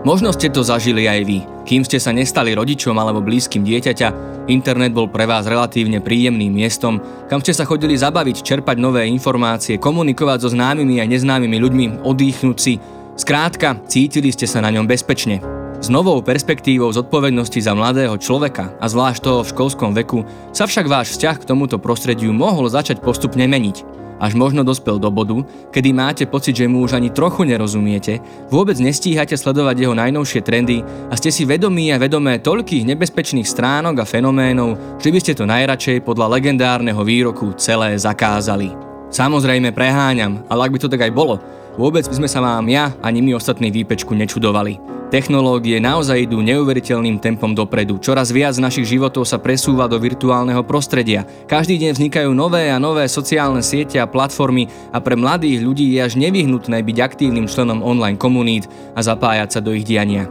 Možno ste to zažili aj vy. Kým ste sa nestali rodičom alebo blízkym dieťaťa, internet bol pre vás relatívne príjemným miestom, kam ste sa chodili zabaviť, čerpať nové informácie, komunikovať so známymi a neznámymi ľuďmi, odýchnuť si. Skrátka, cítili ste sa na ňom bezpečne. S novou perspektívou zodpovednosti za mladého človeka, a zvlášť toho v školskom veku, sa však váš vzťah k tomuto prostrediu mohol začať postupne meniť až možno dospel do bodu, kedy máte pocit, že mu už ani trochu nerozumiete, vôbec nestíhate sledovať jeho najnovšie trendy a ste si vedomí a vedomé toľkých nebezpečných stránok a fenoménov, že by ste to najradšej podľa legendárneho výroku celé zakázali. Samozrejme preháňam, ale ak by to tak aj bolo, vôbec by sme sa vám ja ani my ostatní výpečku nečudovali. Technológie naozaj idú neuveriteľným tempom dopredu. Čoraz viac našich životov sa presúva do virtuálneho prostredia. Každý deň vznikajú nové a nové sociálne siete a platformy a pre mladých ľudí je až nevyhnutné byť aktívnym členom online komunít a zapájať sa do ich diania.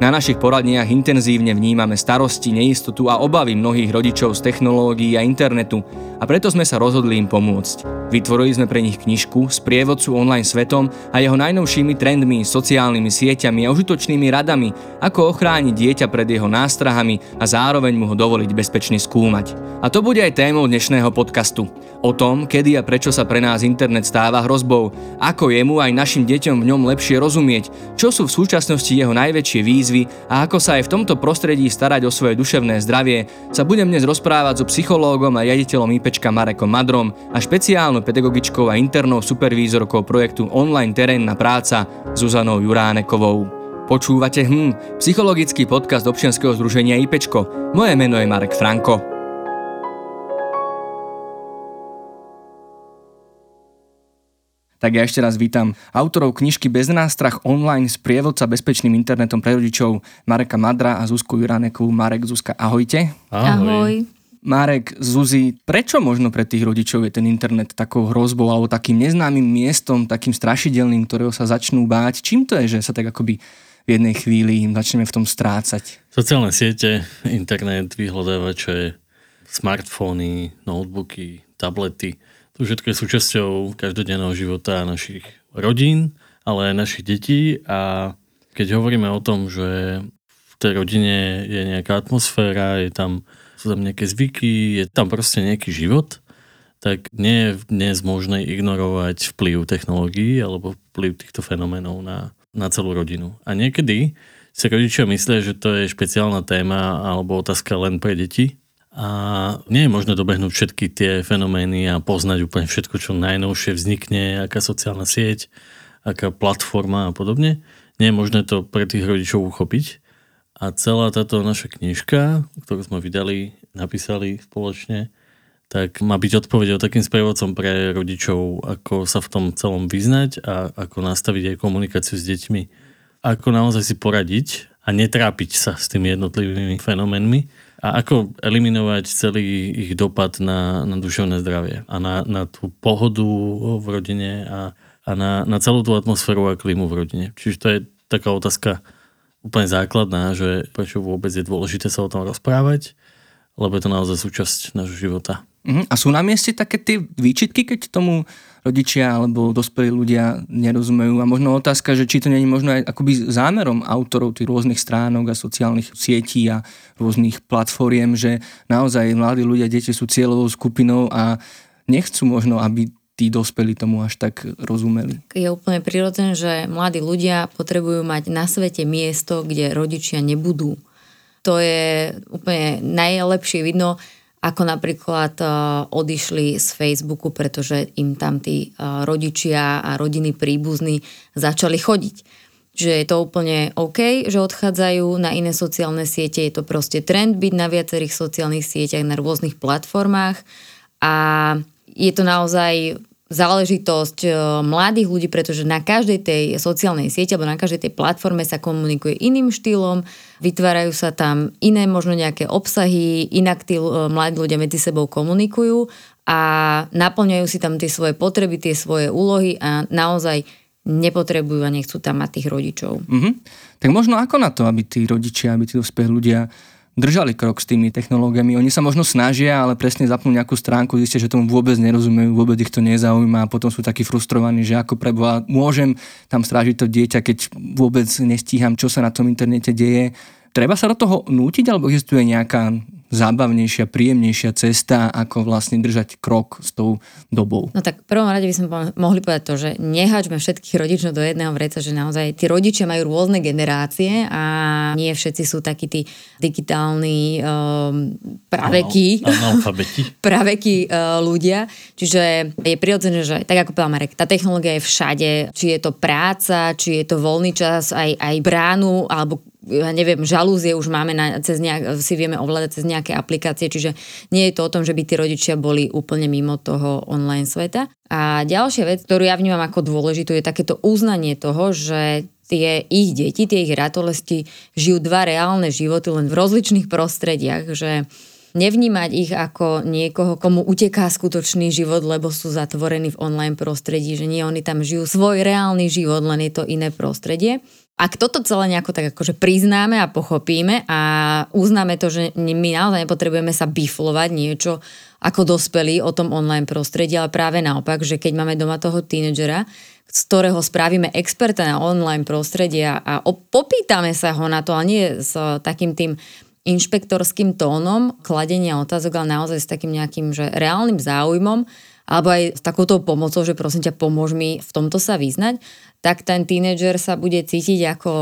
Na našich poradniach intenzívne vnímame starosti, neistotu a obavy mnohých rodičov z technológií a internetu a preto sme sa rozhodli im pomôcť. Vytvorili sme pre nich knižku s prievodcu online svetom a jeho najnovšími trendmi, sociálnymi sieťami a užitočnými radami, ako ochrániť dieťa pred jeho nástrahami a zároveň mu ho dovoliť bezpečne skúmať. A to bude aj témou dnešného podcastu. O tom, kedy a prečo sa pre nás internet stáva hrozbou, ako jemu aj našim deťom v ňom lepšie rozumieť, čo sú v súčasnosti jeho najväčšie výzvy a ako sa aj v tomto prostredí starať o svoje duševné zdravie, sa budem dnes rozprávať so psychológom a riaditeľom IPčka Marekom Madrom a špeciálnou pedagogičkou a internou supervízorkou projektu Online terénna práca Zuzanou Juránekovou. Počúvate hm, psychologický podcast občianskeho združenia IPčko. Moje meno je Marek Franko. Tak ja ešte raz vítam autorov knižky Bez nástrach online z prievodca bezpečným internetom pre rodičov Mareka Madra a Zuzku Juranekovú. Marek, Zuzka, ahojte. Ahoj. Ahoj. Marek, Zuzi, prečo možno pre tých rodičov je ten internet takou hrozbou alebo takým neznámym miestom, takým strašidelným, ktorého sa začnú báť? Čím to je, že sa tak akoby v jednej chvíli im začneme v tom strácať? Sociálne siete, internet, vyhľadávače, smartfóny, notebooky, tablety – to všetko je súčasťou každodenného života našich rodín, ale aj našich detí a keď hovoríme o tom, že v tej rodine je nejaká atmosféra, je tam, sú tam nejaké zvyky, je tam proste nejaký život, tak nie je dnes možné ignorovať vplyv technológií alebo vplyv týchto fenoménov na, na celú rodinu. A niekedy si rodičia myslia, že to je špeciálna téma alebo otázka len pre deti, a nie je možné dobehnúť všetky tie fenomény a poznať úplne všetko, čo najnovšie vznikne, aká sociálna sieť, aká platforma a podobne. Nie je možné to pre tých rodičov uchopiť. A celá táto naša knižka, ktorú sme vydali, napísali spoločne, tak má byť odpovedou takým sprievodcom pre rodičov, ako sa v tom celom vyznať a ako nastaviť aj komunikáciu s deťmi. Ako naozaj si poradiť a netrápiť sa s tými jednotlivými fenoménmi a ako eliminovať celý ich dopad na, na duševné zdravie a na, na tú pohodu v rodine a, a na, na celú tú atmosféru a klímu v rodine. Čiže to je taká otázka úplne základná, že prečo vôbec je dôležité sa o tom rozprávať, lebo je to naozaj súčasť nášho života. Uh-huh. A sú na mieste také tie výčitky, keď tomu rodičia alebo dospelí ľudia nerozumejú. A možno otázka, že či to je možno aj akoby zámerom autorov tých rôznych stránok a sociálnych sietí a rôznych platformiem, že naozaj mladí ľudia, deti sú cieľovou skupinou a nechcú možno, aby tí dospelí tomu až tak rozumeli. Je úplne prirodzené, že mladí ľudia potrebujú mať na svete miesto, kde rodičia nebudú. To je úplne najlepšie vidno ako napríklad uh, odišli z Facebooku, pretože im tam tí uh, rodičia a rodiny príbuzní začali chodiť. Že je to úplne OK, že odchádzajú na iné sociálne siete, je to proste trend byť na viacerých sociálnych sieťach, na rôznych platformách a je to naozaj záležitosť e, mladých ľudí, pretože na každej tej sociálnej sieti alebo na každej tej platforme sa komunikuje iným štýlom, vytvárajú sa tam iné možno nejaké obsahy, inak tí e, mladí ľudia medzi sebou komunikujú a naplňajú si tam tie svoje potreby, tie svoje úlohy a naozaj nepotrebujú a nechcú tam mať tých rodičov. Mm-hmm. Tak možno ako na to, aby tí rodičia, aby tí dospelí ľudia držali krok s tými technológiami. Oni sa možno snažia, ale presne zapnú nejakú stránku, zistia, že tomu vôbec nerozumejú, vôbec ich to nezaujíma a potom sú takí frustrovaní, že ako preboha môžem tam strážiť to dieťa, keď vôbec nestíham, čo sa na tom internete deje. Treba sa do toho nútiť, alebo existuje nejaká zábavnejšia, príjemnejšia cesta, ako vlastne držať krok s tou dobou. No tak v prvom rade by sme mohli povedať to, že nehačme všetkých rodičov do jedného vreca, že naozaj tí rodičia majú rôzne generácie a nie všetci sú takí tí digitálni um, pravekí, pravekí uh, ľudia. Čiže je prirodzené, že tak ako povedal Marek, tá technológia je všade, či je to práca, či je to voľný čas, aj, aj bránu, alebo ja neviem, žalúzie už máme na, cez nejak, si vieme ovládať cez nejaké aplikácie, čiže nie je to o tom, že by tí rodičia boli úplne mimo toho online sveta. A ďalšia vec, ktorú ja vnímam ako dôležitú, je takéto uznanie toho, že tie ich deti, tie ich ratolesti žijú dva reálne životy len v rozličných prostrediach, že nevnímať ich ako niekoho, komu uteká skutočný život, lebo sú zatvorení v online prostredí, že nie, oni tam žijú svoj reálny život, len je to iné prostredie. Ak toto celé nejako tak akože priznáme a pochopíme a uznáme to, že my naozaj nepotrebujeme sa biflovať niečo ako dospelí o tom online prostredí, ale práve naopak, že keď máme doma toho tínedžera, z ktorého spravíme experta na online prostredie a popýtame sa ho na to, ale nie s takým tým inšpektorským tónom kladenia otázok, ale naozaj s takým nejakým že reálnym záujmom alebo aj s takouto pomocou, že prosím ťa, pomôž mi v tomto sa vyznať, tak ten tínedžer sa bude cítiť ako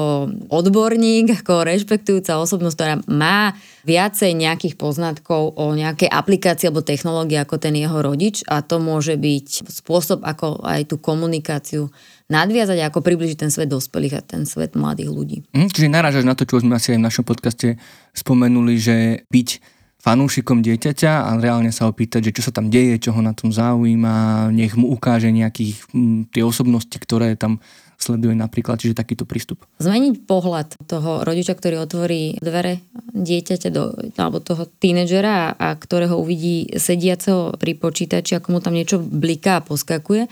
odborník, ako rešpektujúca osobnosť, ktorá má viacej nejakých poznatkov o nejakej aplikácii alebo technológii ako ten jeho rodič a to môže byť spôsob, ako aj tú komunikáciu nadviazať ako približiť ten svet dospelých a ten svet mladých ľudí. Hm, čiže narážaš na to, čo sme asi aj v našom podcaste spomenuli, že byť fanúšikom dieťaťa a reálne sa opýtať, že čo sa tam deje, čo ho na tom zaujíma, nech mu ukáže nejakých m, tie osobnosti, ktoré tam sleduje napríklad, čiže takýto prístup. Zmeniť pohľad toho rodiča, ktorý otvorí dvere dieťaťa do, alebo toho tínedžera a ktorého uvidí sediaceho pri počítači, ako mu tam niečo bliká a poskakuje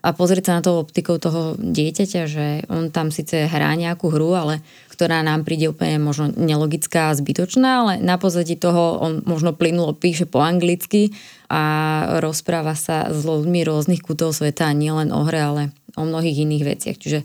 a pozrieť sa na to optikou toho dieťaťa, že on tam síce hrá nejakú hru, ale ktorá nám príde úplne možno nelogická a zbytočná, ale na pozadí toho on možno plynulo píše po anglicky a rozpráva sa s ľuďmi rôznych kútov sveta, nielen o hre, ale o mnohých iných veciach. Čiže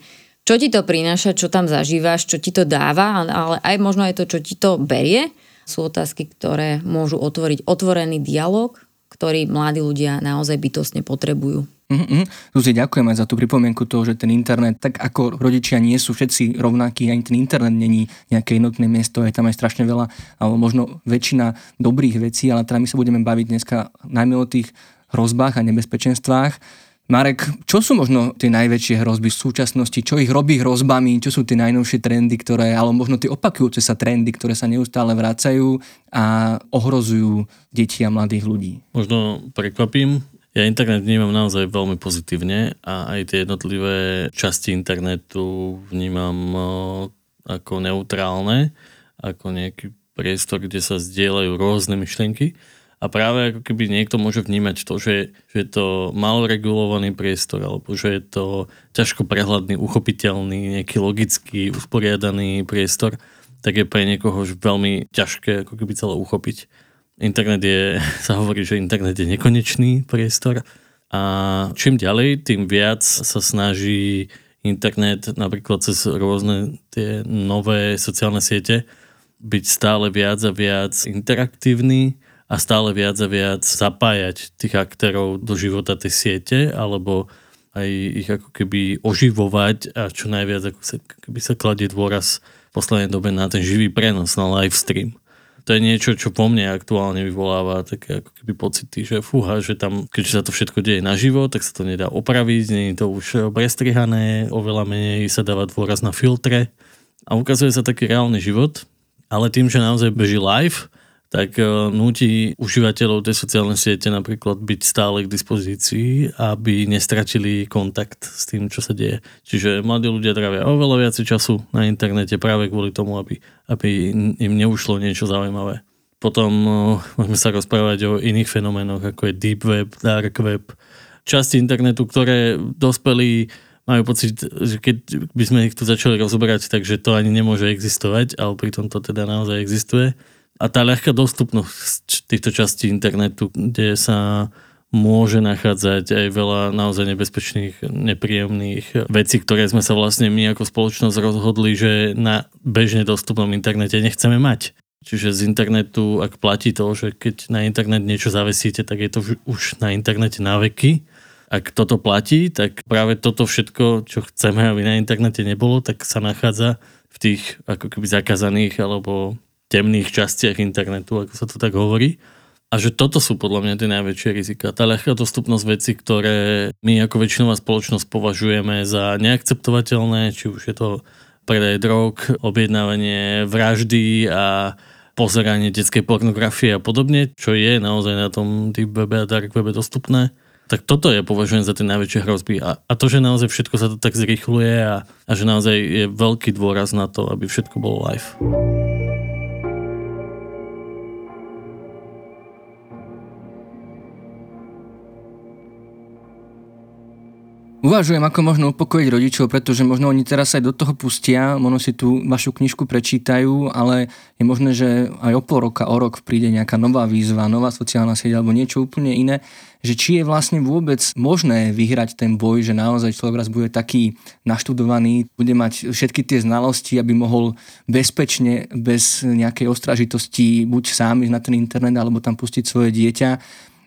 čo ti to prináša, čo tam zažívaš, čo ti to dáva, ale aj možno aj to, čo ti to berie, sú otázky, ktoré môžu otvoriť otvorený dialog, ktorý mladí ľudia naozaj bytostne potrebujú. Mm-hmm. Zuzi, ďakujem aj za tú pripomienku toho, že ten internet, tak ako rodičia nie sú všetci rovnakí, ani ten internet není nejaké jednotné miesto, je tam aj strašne veľa, alebo možno väčšina dobrých vecí, ale teda my sa budeme baviť dneska najmä o tých hrozbách a nebezpečenstvách. Marek, čo sú možno tie najväčšie hrozby v súčasnosti? Čo ich robí hrozbami? Čo sú tie najnovšie trendy, ktoré, alebo možno tie opakujúce sa trendy, ktoré sa neustále vracajú a ohrozujú deti a mladých ľudí? Možno prekvapím, ja internet vnímam naozaj veľmi pozitívne a aj tie jednotlivé časti internetu vnímam ako neutrálne, ako nejaký priestor, kde sa zdieľajú rôzne myšlienky. A práve ako keby niekto môže vnímať to, že, že je to malo regulovaný priestor, alebo že je to ťažko prehľadný, uchopiteľný, nejaký logický, usporiadaný priestor, tak je pre niekoho veľmi ťažké ako keby celé uchopiť. Internet je, sa hovorí, že internet je nekonečný priestor a čím ďalej, tým viac sa snaží internet napríklad cez rôzne tie nové sociálne siete byť stále viac a viac interaktívny a stále viac a viac zapájať tých aktérov do života tej siete alebo aj ich ako keby oživovať a čo najviac ako sa, keby sa kladie dôraz v poslednej dobe na ten živý prenos, na live stream to je niečo, čo po mne aktuálne vyvoláva také ako keby pocity, že fúha, že tam, keďže sa to všetko deje naživo, tak sa to nedá opraviť, nie je to už prestrihané, oveľa menej sa dáva dôraz na filtre. A ukazuje sa taký reálny život, ale tým, že naozaj beží live, tak e, nutí užívateľov tej sociálnej siete napríklad byť stále k dispozícii, aby nestratili kontakt s tým, čo sa deje. Čiže mladí ľudia trávia oveľa viac času na internete práve kvôli tomu, aby, aby im neušlo niečo zaujímavé. Potom e, môžeme sa rozprávať o iných fenoménoch, ako je deep web, dark web, časti internetu, ktoré dospelí majú pocit, že keď by sme ich tu začali rozoberať, takže to ani nemôže existovať, ale pritom to teda naozaj existuje A tá ľahká dostupnosť týchto častí internetu, kde sa môže nachádzať aj veľa naozaj nebezpečných, nepríjemných vecí, ktoré sme sa vlastne my ako spoločnosť rozhodli, že na bežne dostupnom internete nechceme mať. Čiže z internetu, ak platí to, že keď na internet niečo zavesíte, tak je to už na internete na veky. Ak toto platí, tak práve toto všetko, čo chceme, aby na internete nebolo, tak sa nachádza v tých ako keby zakázaných alebo temných častiach internetu, ako sa to tak hovorí. A že toto sú podľa mňa tie najväčšie rizika. Tá ľahká dostupnosť veci, ktoré my ako väčšinová spoločnosť považujeme za neakceptovateľné, či už je to predaj drog, objednávanie vraždy a pozeranie detskej pornografie a podobne, čo je naozaj na tom deep webe a dark webe dostupné, tak toto je považujem za tie najväčšie hrozby. A, a to, že naozaj všetko sa to tak zrychluje a, a že naozaj je veľký dôraz na to, aby všetko bolo live. Uvažujem, ako možno upokojiť rodičov, pretože možno oni teraz aj do toho pustia, možno si tú vašu knižku prečítajú, ale je možné, že aj o pol roka, o rok príde nejaká nová výzva, nová sociálna sieť alebo niečo úplne iné, že či je vlastne vôbec možné vyhrať ten boj, že naozaj človek raz bude taký naštudovaný, bude mať všetky tie znalosti, aby mohol bezpečne, bez nejakej ostražitosti buď sám ísť na ten internet alebo tam pustiť svoje dieťa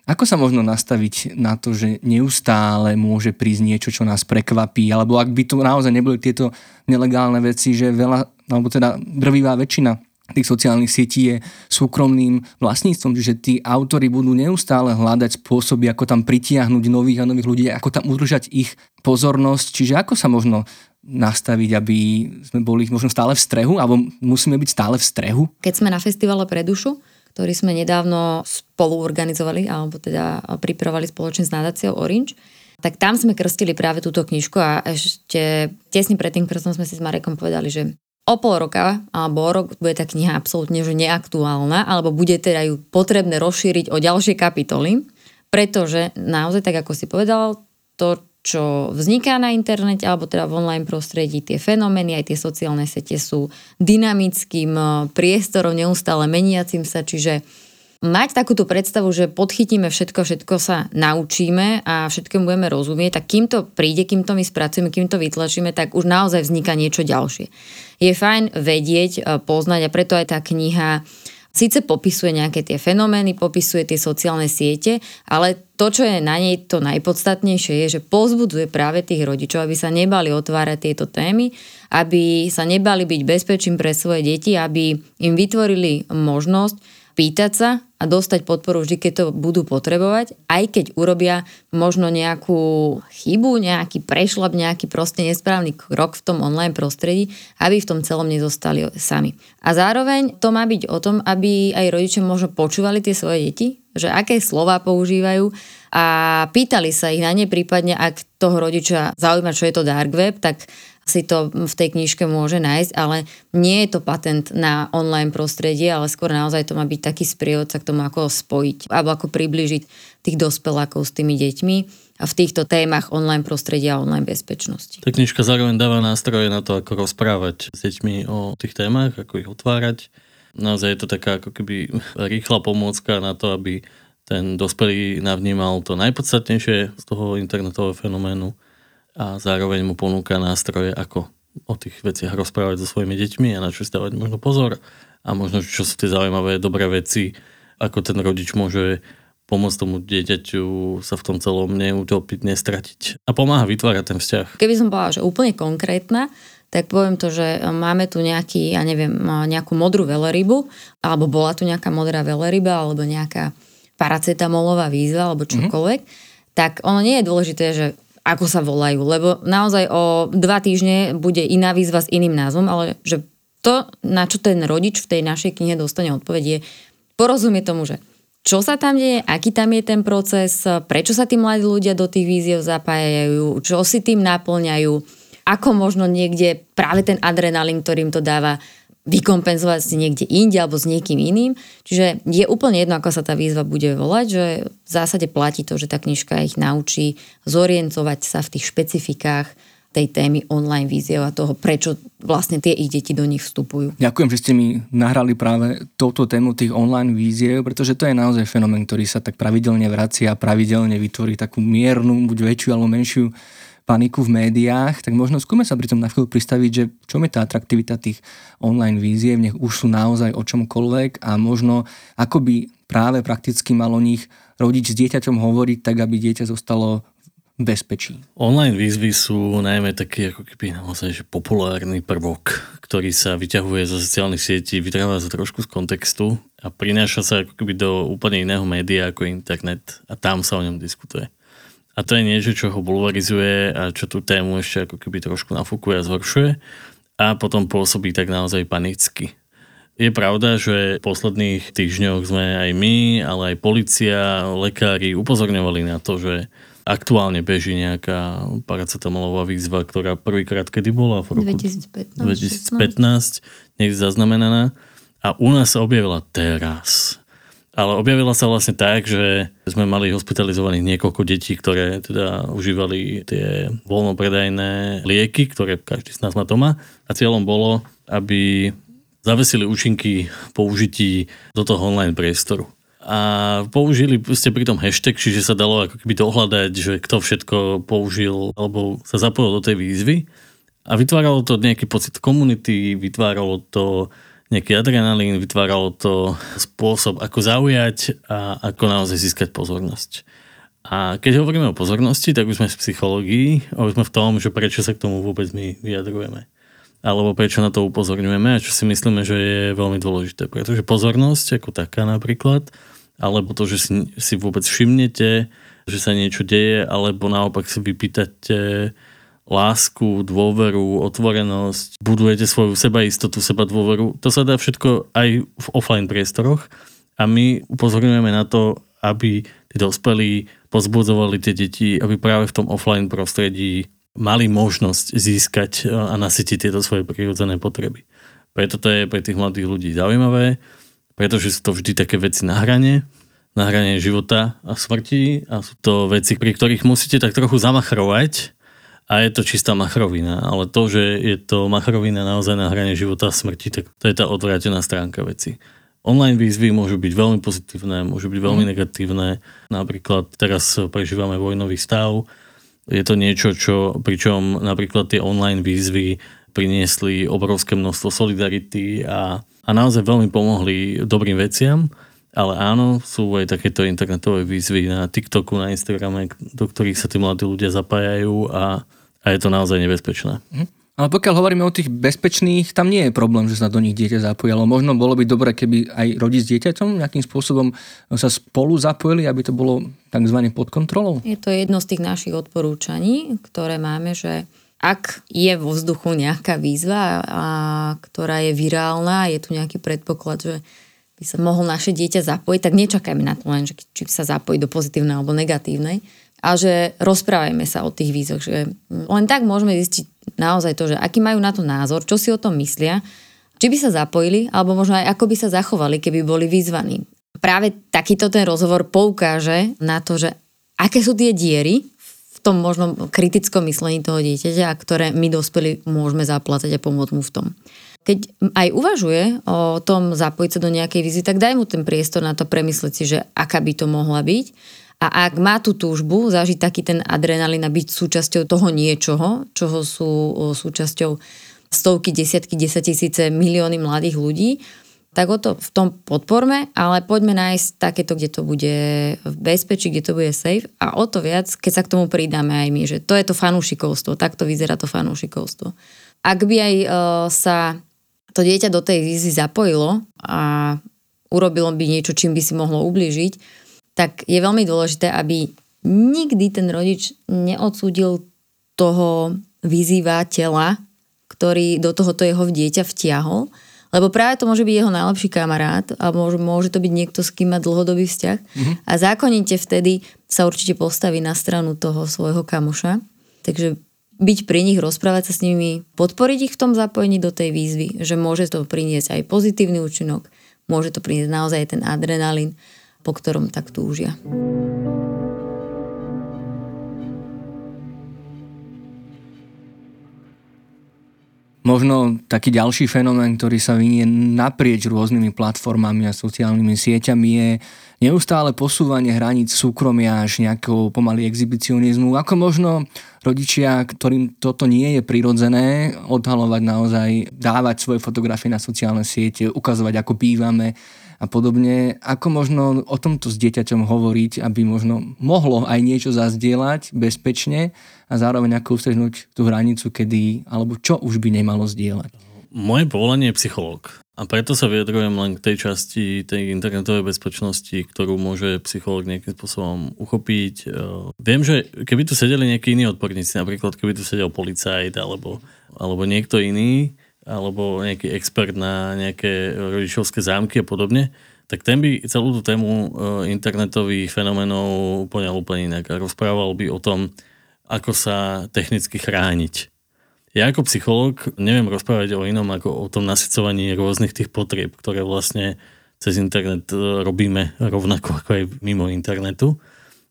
ako sa možno nastaviť na to, že neustále môže prísť niečo, čo nás prekvapí, alebo ak by tu naozaj neboli tieto nelegálne veci, že veľa, alebo teda drvivá väčšina tých sociálnych sietí je súkromným vlastníctvom, čiže tí autory budú neustále hľadať spôsoby, ako tam pritiahnuť nových a nových ľudí, ako tam udržať ich pozornosť, čiže ako sa možno nastaviť, aby sme boli možno stále v strehu, alebo musíme byť stále v strehu? Keď sme na festivale pre dušu, ktorý sme nedávno spolu organizovali, alebo teda pripravovali spoločne s nadáciou Orange, tak tam sme krstili práve túto knižku a ešte tesne pred tým krstom sme si s Marekom povedali, že o pol roka alebo o rok bude tá kniha absolútne že neaktuálna, alebo bude teda ju potrebné rozšíriť o ďalšie kapitoly, pretože naozaj, tak ako si povedal, to, čo vzniká na internete alebo teda v online prostredí, tie fenomény, aj tie sociálne siete sú dynamickým eh, priestorom, neustále meniacim sa, čiže mať takúto predstavu, že podchytíme všetko, všetko sa naučíme a všetkému budeme rozumieť, tak kým to príde, kým to my spracujeme, kým to vytlačíme, tak už naozaj vzniká niečo ďalšie. Je fajn vedieť, eh, poznať a preto aj tá kniha Síce popisuje nejaké tie fenomény, popisuje tie sociálne siete, ale to, čo je na nej to najpodstatnejšie, je, že pozbudzuje práve tých rodičov, aby sa nebali otvárať tieto témy, aby sa nebali byť bezpečím pre svoje deti, aby im vytvorili možnosť pýtať sa a dostať podporu vždy, keď to budú potrebovať, aj keď urobia možno nejakú chybu, nejaký prešlap, nejaký proste nesprávny krok v tom online prostredí, aby v tom celom nezostali sami. A zároveň to má byť o tom, aby aj rodičia možno počúvali tie svoje deti, že aké slova používajú a pýtali sa ich na ne, prípadne ak toho rodiča zaujíma, čo je to dark web, tak si to v tej knižke môže nájsť, ale nie je to patent na online prostredie, ale skôr naozaj to má byť taký sprievodca k tomu, ako spojiť alebo ako približiť tých dospelákov s tými deťmi a v týchto témach online prostredia a online bezpečnosti. Tá knižka zároveň dáva nástroje na to, ako rozprávať s deťmi o tých témach, ako ich otvárať. Naozaj je to taká ako keby rýchla pomôcka na to, aby ten dospelý navnímal to najpodstatnejšie z toho internetového fenoménu a zároveň mu ponúka nástroje, ako o tých veciach rozprávať so svojimi deťmi a na čo stavať možno pozor a možno čo sú tie zaujímavé dobré veci, ako ten rodič môže pomôcť tomu dieťaťu sa v tom celom neutopiť, nestratiť a pomáha vytvárať ten vzťah. Keby som povedala, že úplne konkrétna, tak poviem to, že máme tu nejaký, ja neviem, nejakú modrú velerybu, alebo bola tu nejaká modrá veleryba, alebo nejaká paracetamolová výzva, alebo čokoľvek, mm-hmm. tak ono nie je dôležité, že ako sa volajú, lebo naozaj o dva týždne bude iná výzva s iným názvom, ale že to, na čo ten rodič v tej našej knihe dostane odpoveď je porozumie tomu, že čo sa tam deje, aký tam je ten proces, prečo sa tí mladí ľudia do tých víziev zapájajú, čo si tým naplňajú, ako možno niekde práve ten adrenalín, ktorým to dáva, vykompenzovať si niekde inde alebo s niekým iným. Čiže je úplne jedno, ako sa tá výzva bude volať, že v zásade platí to, že tá knižka ich naučí zorientovať sa v tých špecifikách tej témy online víziev a toho, prečo vlastne tie ich deti do nich vstupujú. Ďakujem, že ste mi nahrali práve touto tému tých online víziev, pretože to je naozaj fenomén, ktorý sa tak pravidelne vracia, pravidelne vytvorí takú miernu, buď väčšiu alebo menšiu paniku v médiách, tak možno skúme sa pri tom na chvíľu pristaviť, že čo je tá atraktivita tých online víziev, nech už sú naozaj o čomkoľvek a možno ako by práve prakticky mal o nich rodič s dieťaťom hovoriť, tak aby dieťa zostalo bezpečí. Online výzvy sú najmä taký ako keby naozaj že populárny prvok, ktorý sa vyťahuje zo sociálnych sietí, vytráva sa trošku z kontextu a prináša sa ako keby do úplne iného média ako internet a tam sa o ňom diskutuje. A to je niečo, čo ho bulvarizuje a čo tú tému ešte ako keby trošku nafúkuje a zhoršuje a potom pôsobí tak naozaj panicky. Je pravda, že v posledných týždňoch sme aj my, ale aj policia, lekári upozorňovali na to, že aktuálne beží nejaká paracetamolová výzva, ktorá prvýkrát kedy bola? V roku 2015. 2015, niekde zaznamenaná. A u nás sa objavila teraz. Ale objavila sa vlastne tak, že sme mali hospitalizovaných niekoľko detí, ktoré teda užívali tie voľnopredajné lieky, ktoré každý z nás má doma. A cieľom bolo, aby zavesili účinky použití do toho online priestoru. A použili ste pri tom hashtag, čiže sa dalo ako keby dohľadať, že kto všetko použil alebo sa zapojil do tej výzvy. A vytváralo to nejaký pocit komunity, vytváralo to nejaký adrenalín, vytváralo to spôsob, ako zaujať a ako naozaj získať pozornosť. A keď hovoríme o pozornosti, tak už sme v psychológii, už sme v tom, že prečo sa k tomu vôbec my vyjadrujeme. Alebo prečo na to upozorňujeme a čo si myslíme, že je veľmi dôležité. Pretože pozornosť ako taká napríklad, alebo to, že si, si vôbec všimnete, že sa niečo deje, alebo naopak si vypýtate lásku, dôveru, otvorenosť, budujete svoju sebaistotu, seba dôveru. To sa dá všetko aj v offline priestoroch a my upozorňujeme na to, aby tí dospelí pozbudzovali tie deti, aby práve v tom offline prostredí mali možnosť získať a nasytiť tieto svoje prirodzené potreby. Preto to je pre tých mladých ľudí zaujímavé, pretože sú to vždy také veci na hrane, na hrane života a smrti a sú to veci, pri ktorých musíte tak trochu zamachrovať, a je to čistá machrovina, ale to, že je to machrovina naozaj na hrane života a smrti, tak to je tá odvrátená stránka veci. Online výzvy môžu byť veľmi pozitívne, môžu byť veľmi mm. negatívne. Napríklad teraz prežívame vojnový stav. Je to niečo, čo, pričom napríklad tie online výzvy priniesli obrovské množstvo solidarity a, a naozaj veľmi pomohli dobrým veciam. Ale áno, sú aj takéto internetové výzvy na TikToku, na Instagrame, do ktorých sa tí mladí ľudia zapájajú a a je to naozaj nebezpečné. Mhm. Ale pokiaľ hovoríme o tých bezpečných, tam nie je problém, že sa do nich dieťa zapojilo. Možno bolo by dobre, keby aj rodič s dieťaťom nejakým spôsobom sa spolu zapojili, aby to bolo tzv. pod kontrolou. Je to jedno z tých našich odporúčaní, ktoré máme, že ak je vo vzduchu nejaká výzva, a, ktorá je virálna, je tu nejaký predpoklad, že by sa mohol naše dieťa zapojiť, tak nečakajme na to len, že či sa zapojí do pozitívnej alebo negatívnej, a že rozprávajme sa o tých výzoch, že len tak môžeme zistiť naozaj to, že aký majú na to názor, čo si o tom myslia, či by sa zapojili, alebo možno aj ako by sa zachovali, keby boli vyzvaní. Práve takýto ten rozhovor poukáže na to, že aké sú tie diery v tom možno kritickom myslení toho dieťaťa, ktoré my dospeli môžeme zaplatať a pomôcť mu v tom. Keď aj uvažuje o tom zapojiť sa do nejakej vízy, tak daj mu ten priestor na to premyslieť si, že aká by to mohla byť a ak má tú túžbu zažiť taký ten adrenalín a byť súčasťou toho niečoho, čoho sú súčasťou stovky, desiatky, desať tisíce, milióny mladých ľudí, tak o to v tom podporme, ale poďme nájsť takéto, kde to bude v bezpečí, kde to bude safe a o to viac, keď sa k tomu pridáme aj my, že to je to fanúšikovstvo, takto vyzerá to fanúšikovstvo. Ak by aj uh, sa to dieťa do tej výzvy zapojilo a urobilo by niečo, čím by si mohlo ublížiť, tak je veľmi dôležité, aby nikdy ten rodič neodsúdil toho vyzývateľa, ktorý do tohoto jeho dieťa vtiahol, lebo práve to môže byť jeho najlepší kamarát a môže, môže to byť niekto, s kým má dlhodobý vzťah mm-hmm. a zákonite vtedy sa určite postaví na stranu toho svojho kamoša. Takže byť pri nich, rozprávať sa s nimi, podporiť ich v tom zapojení do tej výzvy, že môže to priniesť aj pozitívny účinok, môže to priniesť naozaj ten adrenalín po ktorom tak túžia. možno taký ďalší fenomén, ktorý sa vynie naprieč rôznymi platformami a sociálnymi sieťami je neustále posúvanie hraníc súkromia až nejakého pomaly exhibicionizmu. Ako možno rodičia, ktorým toto nie je prirodzené, odhalovať naozaj, dávať svoje fotografie na sociálne siete, ukazovať, ako bývame, a podobne. Ako možno o tomto s dieťaťom hovoriť, aby možno mohlo aj niečo zazdieľať bezpečne a zároveň ako ustrehnúť tú hranicu, kedy, alebo čo už by nemalo zdieľať. Moje povolanie je psychológ. A preto sa vyjadrujem len k tej časti tej internetovej bezpečnosti, ktorú môže psychológ nejakým spôsobom uchopiť. E, viem, že keby tu sedeli nejakí iní odborníci, napríklad keby tu sedel policajt alebo, alebo niekto iný, alebo nejaký expert na nejaké rodičovské zámky a podobne, tak ten by celú tú tému e, internetových fenomenov úplne úplne inak. A rozprával by o tom, ako sa technicky chrániť. Ja ako psychológ neviem rozprávať o inom ako o tom nasycovaní rôznych tých potrieb, ktoré vlastne cez internet e, robíme rovnako ako aj mimo internetu.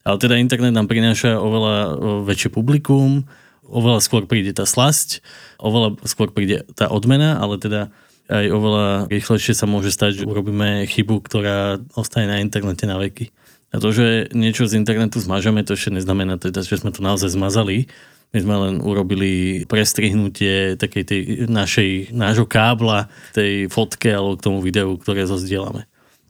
Ale teda internet nám prináša oveľa e, väčšie publikum, oveľa skôr príde tá slasť, oveľa skôr príde tá odmena, ale teda aj oveľa rýchlejšie sa môže stať, že urobíme chybu, ktorá ostane na internete na veky. A to, že niečo z internetu zmažeme, to ešte neznamená teda, že sme to naozaj zmazali. My sme len urobili prestrihnutie takej tej našej, nášho kábla, tej fotke alebo k tomu videu, ktoré zozdielame.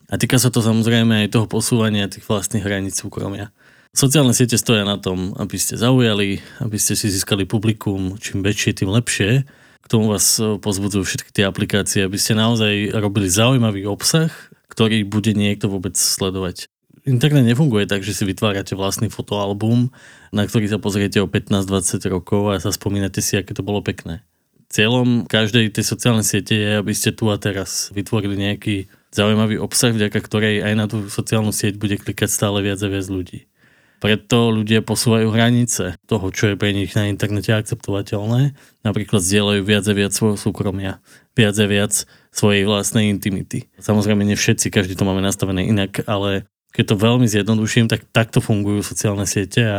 A týka sa to samozrejme aj toho posúvania tých vlastných hraníc súkromia. Sociálne siete stoja na tom, aby ste zaujali, aby ste si získali publikum, čím väčšie, tým lepšie. K tomu vás e, pozbudzujú všetky tie aplikácie, aby ste naozaj robili zaujímavý obsah, ktorý bude niekto vôbec sledovať. Internet nefunguje tak, že si vytvárate vlastný fotoalbum, na ktorý sa pozriete o 15-20 rokov a sa spomínate si, aké to bolo pekné. Cieľom každej tej sociálnej siete je, aby ste tu a teraz vytvorili nejaký zaujímavý obsah, vďaka ktorej aj na tú sociálnu sieť bude klikať stále viac a viac ľudí. Preto ľudia posúvajú hranice toho, čo je pre nich na internete akceptovateľné. Napríklad zdieľajú viac a viac svojho súkromia, viac a viac svojej vlastnej intimity. Samozrejme, nie všetci, každý to máme nastavené inak, ale keď to veľmi zjednoduším, tak takto fungujú sociálne siete a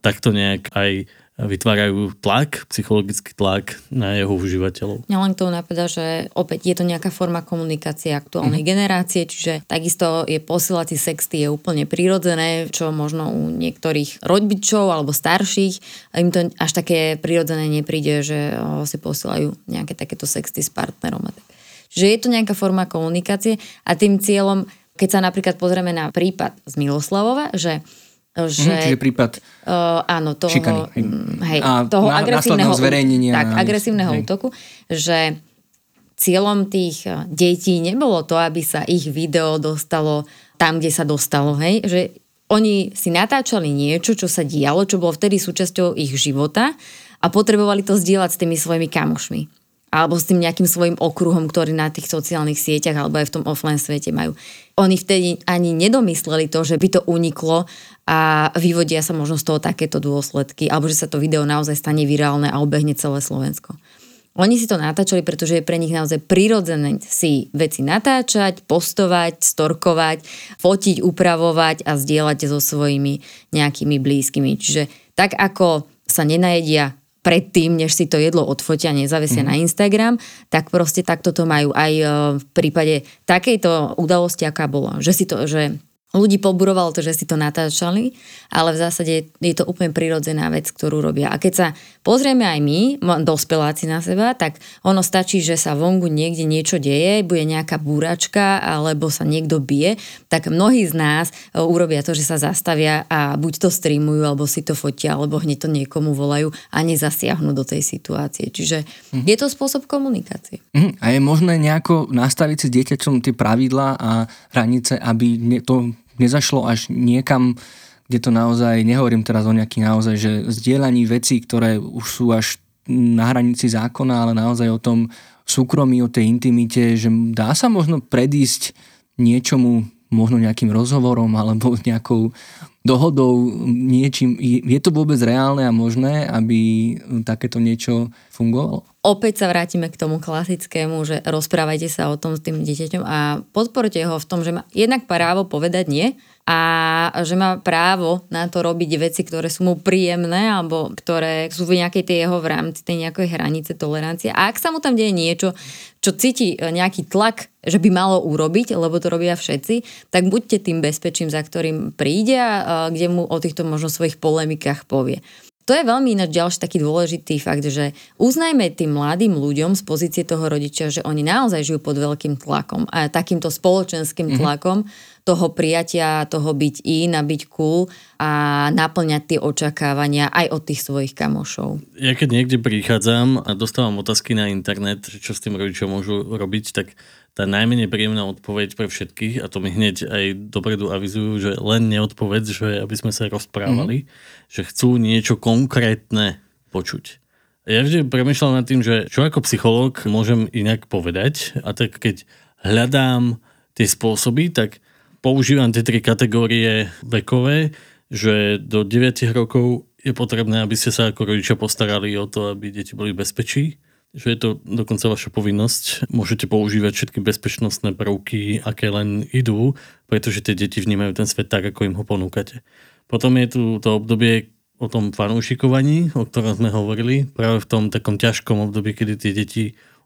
takto nejak aj vytvárajú tlak, psychologický tlak na jeho užívateľov. Ja len to napadá, že opäť je to nejaká forma komunikácie aktuálnej mm. generácie, čiže takisto je posielať sexty je úplne prirodzené, čo možno u niektorých rodičov alebo starších im to až také prirodzené nepríde, že si posielajú nejaké takéto sexty s partnerom. Čiže je to nejaká forma komunikácie a tým cieľom, keď sa napríklad pozrieme na prípad z Miloslavova, že že... Mm, čiže prípad uh, áno, toho, šikany. Hej, a toho na, agresívneho, zverejnenia. Tak, agresívneho hej. útoku, že cieľom tých eh, detí nebolo to, aby sa ich video dostalo tam, kde sa dostalo, hej, že oni si natáčali niečo, čo sa dialo, čo bolo vtedy súčasťou ich života a potrebovali to zdieľať s tými svojimi kamošmi alebo s tým nejakým svojim okruhom, ktorý na tých sociálnych sieťach alebo aj v tom offline svete majú. Oni vtedy ani nedomysleli to, že by to uniklo a vyvodia sa možno z toho takéto dôsledky, alebo že sa to video naozaj stane virálne a obehne celé Slovensko. Oni si to natáčali, pretože je pre nich naozaj prirodzené si veci natáčať, postovať, storkovať, fotiť, upravovať a zdieľať so svojimi nejakými blízkymi. Čiže tak ako sa nenajedia predtým, než si to jedlo odfotia, nezavesia mm. na Instagram, tak proste takto to majú aj e, v prípade takejto udalosti, aká bola. Že si to, že ľudí poburovalo to, že si to natáčali, ale v zásade je to úplne prirodzená vec, ktorú robia. A keď sa pozrieme aj my, dospeláci na seba, tak ono stačí, že sa vonku niekde niečo deje, bude nejaká búračka alebo sa niekto bije, tak mnohí z nás e, urobia to, že sa zastavia a buď to streamujú, alebo si to fotia, alebo hneď to niekomu volajú a nezasiahnu do tej situácie. Čiže mm. je to spôsob komunikácie. Mm. A je možné nejako nastaviť si dieťaťom tie pravidlá a hranice, aby to nezašlo až niekam, kde to naozaj, nehovorím teraz o nejakých naozaj, že zdieľaní vecí, ktoré už sú až na hranici zákona, ale naozaj o tom súkromí, o tej intimite, že dá sa možno predísť niečomu, možno nejakým rozhovorom alebo nejakou dohodou, niečím. Je to vôbec reálne a možné, aby takéto niečo fungovalo? Opäť sa vrátime k tomu klasickému, že rozprávajte sa o tom s tým dieťaťom a podporte ho v tom, že má jednak právo povedať nie a že má právo na to robiť veci, ktoré sú mu príjemné alebo ktoré sú v nejakej tej jeho v rámci tej nejakej hranice tolerancie. A ak sa mu tam deje niečo, čo cíti e, nejaký tlak, že by malo urobiť, lebo to robia všetci, tak buďte tým bezpečím, za ktorým príde a kde mu o týchto možno svojich polemikách povie. To je veľmi ináč ďalší taký dôležitý fakt, že uznajme tým mladým ľuďom z pozície toho rodiča, že oni naozaj žijú pod veľkým tlakom a takýmto spoločenským mm-hmm. Toho prijatia, toho byť in a byť cool a naplňať tie očakávania aj od tých svojich kamošov. Ja keď niekde prichádzam a dostávam otázky na internet, čo s tým rodičom môžu robiť, tak tá najmenej príjemná odpoveď pre všetkých, a to mi hneď aj dopredu avizujú, že len neodpoveď, že aby sme sa rozprávali, mm-hmm. že chcú niečo konkrétne počuť. Ja vždy premyšľam nad tým, že čo ako psychológ môžem inak povedať a tak keď hľadám tie spôsoby, tak používam tie tri kategórie vekové, že do 9 rokov je potrebné, aby ste sa ako rodičia postarali o to, aby deti boli v bezpečí že je to dokonca vaša povinnosť. Môžete používať všetky bezpečnostné prvky, aké len idú, pretože tie deti vnímajú ten svet tak, ako im ho ponúkate. Potom je tu to obdobie o tom fanúšikovaní, o ktorom sme hovorili, práve v tom takom ťažkom období, kedy tie deti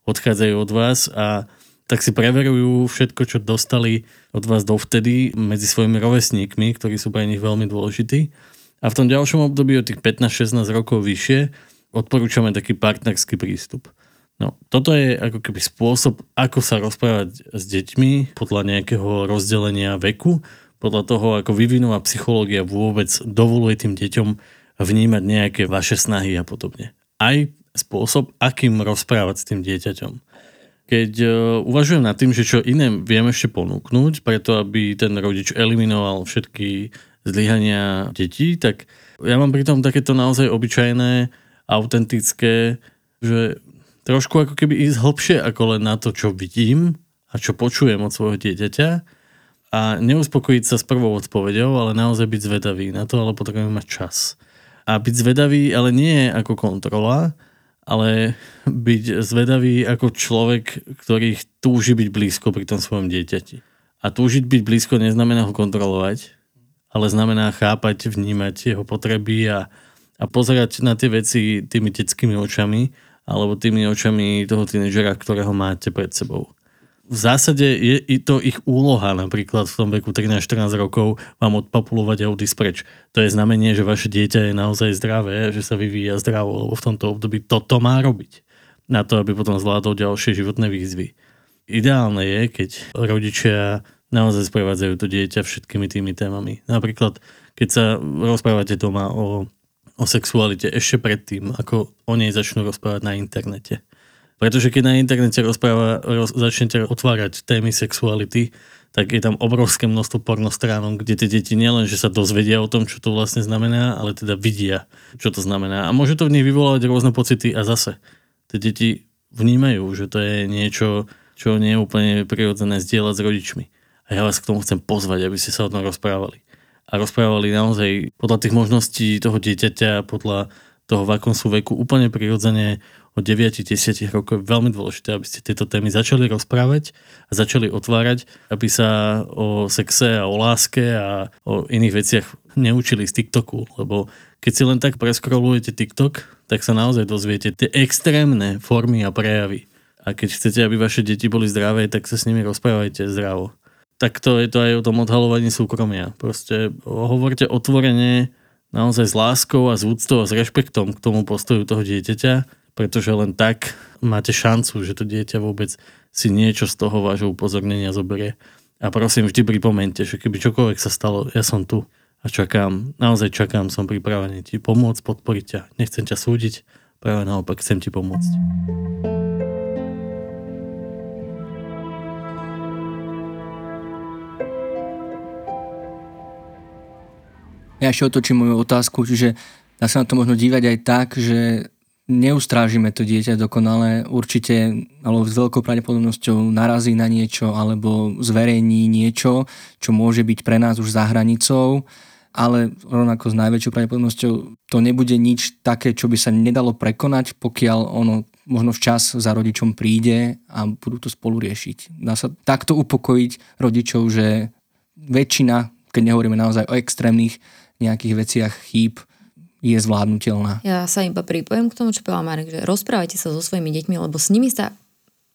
odchádzajú od vás a tak si preverujú všetko, čo dostali od vás dovtedy medzi svojimi rovesníkmi, ktorí sú pre nich veľmi dôležití. A v tom ďalšom období od tých 15-16 rokov vyššie odporúčame taký partnerský prístup. No, toto je ako keby spôsob, ako sa rozprávať s deťmi podľa nejakého rozdelenia veku, podľa toho, ako vyvinúva psychológia vôbec dovoluje tým deťom vnímať nejaké vaše snahy a podobne. Aj spôsob, akým rozprávať s tým dieťaťom. Keď uh, uvažujem nad tým, že čo iné viem ešte ponúknuť, preto aby ten rodič eliminoval všetky zlyhania detí, tak ja mám pritom takéto naozaj obyčajné autentické, že trošku ako keby ísť hlbšie ako len na to, čo vidím a čo počujem od svojho dieťaťa a neuspokojiť sa s prvou odpovedou, ale naozaj byť zvedavý na to, ale potrebujeme mať čas. A byť zvedavý, ale nie ako kontrola, ale byť zvedavý ako človek, ktorý túži byť blízko pri tom svojom dieťati. A túžiť byť blízko neznamená ho kontrolovať, ale znamená chápať, vnímať jeho potreby a a pozerať na tie veci tými detskými očami alebo tými očami toho tínedžera, ktorého máte pred sebou. V zásade je i to ich úloha napríklad v tom veku 13-14 rokov vám odpapulovať a odísť preč. To je znamenie, že vaše dieťa je naozaj zdravé, že sa vyvíja zdravo, lebo v tomto období toto má robiť na to, aby potom zvládol ďalšie životné výzvy. Ideálne je, keď rodičia naozaj sprevádzajú to dieťa všetkými tými témami. Napríklad, keď sa rozprávate doma o o sexualite ešte predtým, ako o nej začnú rozprávať na internete. Pretože keď na internete rozpráva, roz, začnete otvárať témy sexuality, tak je tam obrovské množstvo pornostránok, kde tie deti nielen, že sa dozvedia o tom, čo to vlastne znamená, ale teda vidia, čo to znamená. A môže to v nich vyvolávať rôzne pocity a zase tie deti vnímajú, že to je niečo, čo nie je úplne prirodzené zdieľať s rodičmi. A ja vás k tomu chcem pozvať, aby ste sa o tom rozprávali a rozprávali naozaj podľa tých možností toho dieťaťa, podľa toho, v akom sú veku, úplne prirodzene od 9-10 rokov je veľmi dôležité, aby ste tieto témy začali rozprávať a začali otvárať, aby sa o sexe a o láske a o iných veciach neučili z TikToku, lebo keď si len tak preskrolujete TikTok, tak sa naozaj dozviete tie extrémne formy a prejavy. A keď chcete, aby vaše deti boli zdravé, tak sa s nimi rozprávajte zdravo tak to je to aj o tom odhalovaní súkromia. Proste hovorte otvorene, naozaj s láskou a s úctou a s rešpektom k tomu postoju toho dieťaťa, pretože len tak máte šancu, že to dieťa vôbec si niečo z toho vášho upozornenia zoberie. A prosím, vždy pripomente, že keby čokoľvek sa stalo, ja som tu a čakám, naozaj čakám, som pripravený ti pomôcť, podporiť ťa. Nechcem ťa súdiť, práve naopak chcem ti pomôcť. Ja ešte otočím moju otázku, čiže dá sa na to možno dívať aj tak, že neustrážime to dieťa dokonale, určite, alebo s veľkou pravdepodobnosťou narazí na niečo, alebo zverejní niečo, čo môže byť pre nás už za hranicou. ale rovnako s najväčšou pravdepodobnosťou to nebude nič také, čo by sa nedalo prekonať, pokiaľ ono možno včas za rodičom príde a budú to spolu riešiť. Dá sa takto upokojiť rodičov, že väčšina, keď nehovoríme naozaj o extrémnych nejakých veciach chýb, je zvládnutelná. Ja sa iba pripojím k tomu, čo povedal Marek, že rozprávajte sa so svojimi deťmi, lebo s nimi sa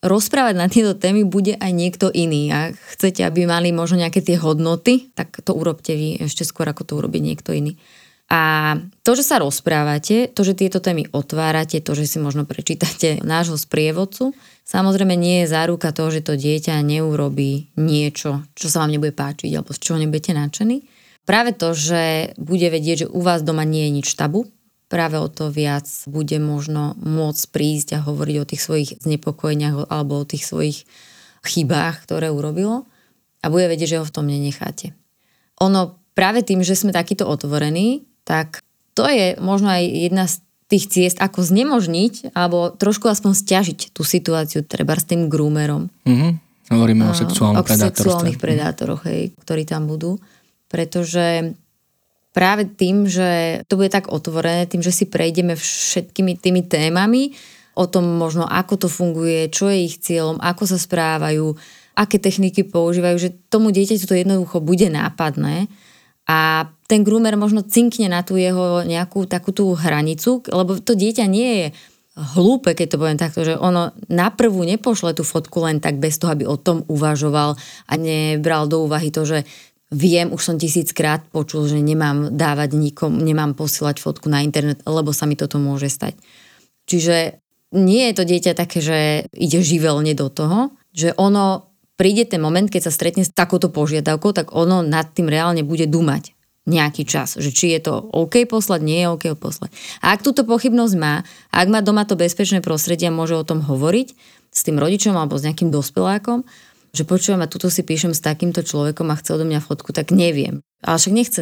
rozprávať na tieto témy bude aj niekto iný. A chcete, aby mali možno nejaké tie hodnoty, tak to urobte vy ešte skôr, ako to urobí niekto iný. A to, že sa rozprávate, to, že tieto témy otvárate, to, že si možno prečítate nášho sprievodcu, samozrejme nie je záruka toho, že to dieťa neurobí niečo, čo sa vám nebude páčiť alebo z čoho nebudete nadšení. Práve to, že bude vedieť, že u vás doma nie je nič tabu, práve o to viac bude možno môcť prísť a hovoriť o tých svojich znepokojeniach alebo o tých svojich chybách, ktoré urobilo a bude vedieť, že ho v tom nenecháte. Ono práve tým, že sme takýto otvorení, tak to je možno aj jedna z tých ciest, ako znemožniť alebo trošku aspoň stiažiť tú situáciu treba s tým groomerom. Mm-hmm. Hovoríme o sexuálnych o sexuálnych predátoroch, hej, ktorí tam budú. Pretože práve tým, že to bude tak otvorené, tým, že si prejdeme všetkými tými témami, o tom možno, ako to funguje, čo je ich cieľom, ako sa správajú, aké techniky používajú, že tomu dieťaťu to jednoducho bude nápadné. A ten groomer možno cinkne na tú jeho nejakú takú tú hranicu, lebo to dieťa nie je hlúpe, keď to poviem takto, že ono naprvu nepošle tú fotku len tak bez toho, aby o tom uvažoval a nebral do úvahy to, že viem, už som tisíckrát počul, že nemám dávať nikom, nemám posielať fotku na internet, lebo sa mi toto môže stať. Čiže nie je to dieťa také, že ide živelne do toho, že ono príde ten moment, keď sa stretne s takouto požiadavkou, tak ono nad tým reálne bude dumať nejaký čas, že či je to OK poslať, nie je OK poslať. A ak túto pochybnosť má, ak má doma to bezpečné prostredie a môže o tom hovoriť s tým rodičom alebo s nejakým dospelákom, že počujem a tuto si píšem s takýmto človekom a chce odo mňa fotku, tak neviem. Ale však nechce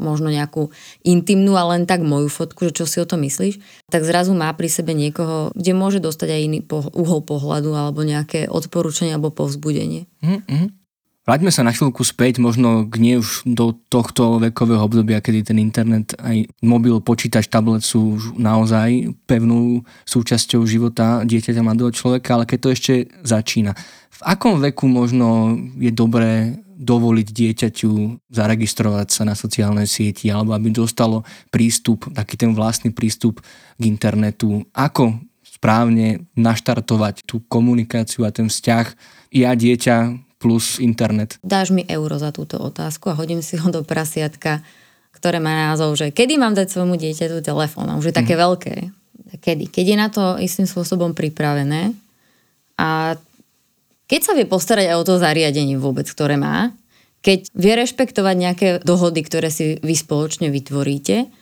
možno nejakú intimnú, ale len tak moju fotku, že čo si o to myslíš, tak zrazu má pri sebe niekoho, kde môže dostať aj iný uhol pohľadu alebo nejaké odporúčanie alebo povzbudenie. Mm-hmm. Vráťme sa na chvíľku späť, možno k nie už do tohto vekového obdobia, kedy ten internet, aj mobil, počítač, tablet sú už naozaj pevnou súčasťou života dieťaťa mladého človeka, ale keď to ešte začína. V akom veku možno je dobré dovoliť dieťaťu zaregistrovať sa na sociálnej sieti alebo aby dostalo prístup, taký ten vlastný prístup k internetu. Ako správne naštartovať tú komunikáciu a ten vzťah ja dieťa plus internet. Dáš mi euro za túto otázku a hodím si ho do prasiatka, ktoré má názov, že kedy mám dať svojmu dieťaťu telefón. A už je také mm. veľké. Kedy? Keď je na to istým spôsobom pripravené a keď sa vie postarať aj o to zariadenie vôbec, ktoré má, keď vie rešpektovať nejaké dohody, ktoré si vy spoločne vytvoríte,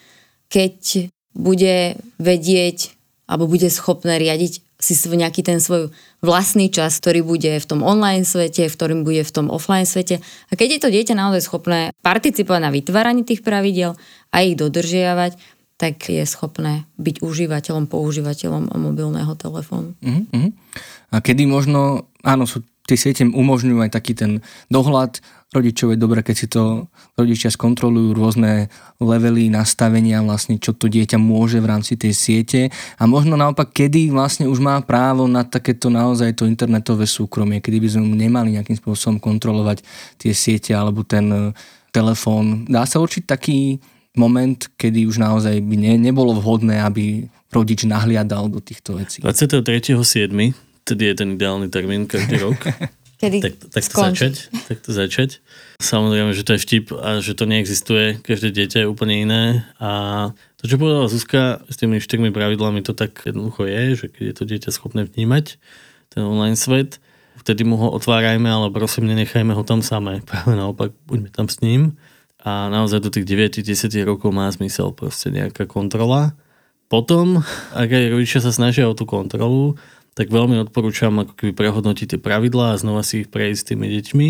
keď bude vedieť alebo bude schopné riadiť si nejaký ten svoj vlastný čas, ktorý bude v tom online svete, v ktorým bude v tom offline svete. A keď je to dieťa naozaj schopné participovať na vytváraní tých pravidel a ich dodržiavať, tak je schopné byť užívateľom, používateľom mobilného telefónu. Uh-huh. A kedy možno, áno, sú tie siete umožňujú aj taký ten dohľad. Rodičov je dobré, keď si to rodičia skontrolujú rôzne levely nastavenia, vlastne čo to dieťa môže v rámci tej siete a možno naopak, kedy vlastne už má právo na takéto naozaj to internetové súkromie, kedy by sme nemali nejakým spôsobom kontrolovať tie siete alebo ten e, telefón. Dá sa určiť taký moment, kedy už naozaj by ne, nebolo vhodné, aby rodič nahliadal do týchto vecí. 23.7 Tedy je ten ideálny termín každý rok. Kedy tak, tak to začať, tak to začať. Samozrejme, že to je vtip a že to neexistuje. Každé dieťa je úplne iné. A to, čo povedala Zuzka, s tými štyrmi pravidlami to tak jednoducho je, že keď je to dieťa schopné vnímať ten online svet, vtedy mu ho otvárajme, ale prosím, nenechajme ho tam samé. Práve naopak, buďme tam s ním. A naozaj do tých 9-10 rokov má zmysel proste nejaká kontrola. Potom, ak aj rodičia sa snažia o tú kontrolu, tak veľmi odporúčam ako keby prehodnotiť tie pravidlá a znova si ich prejsť s tými deťmi,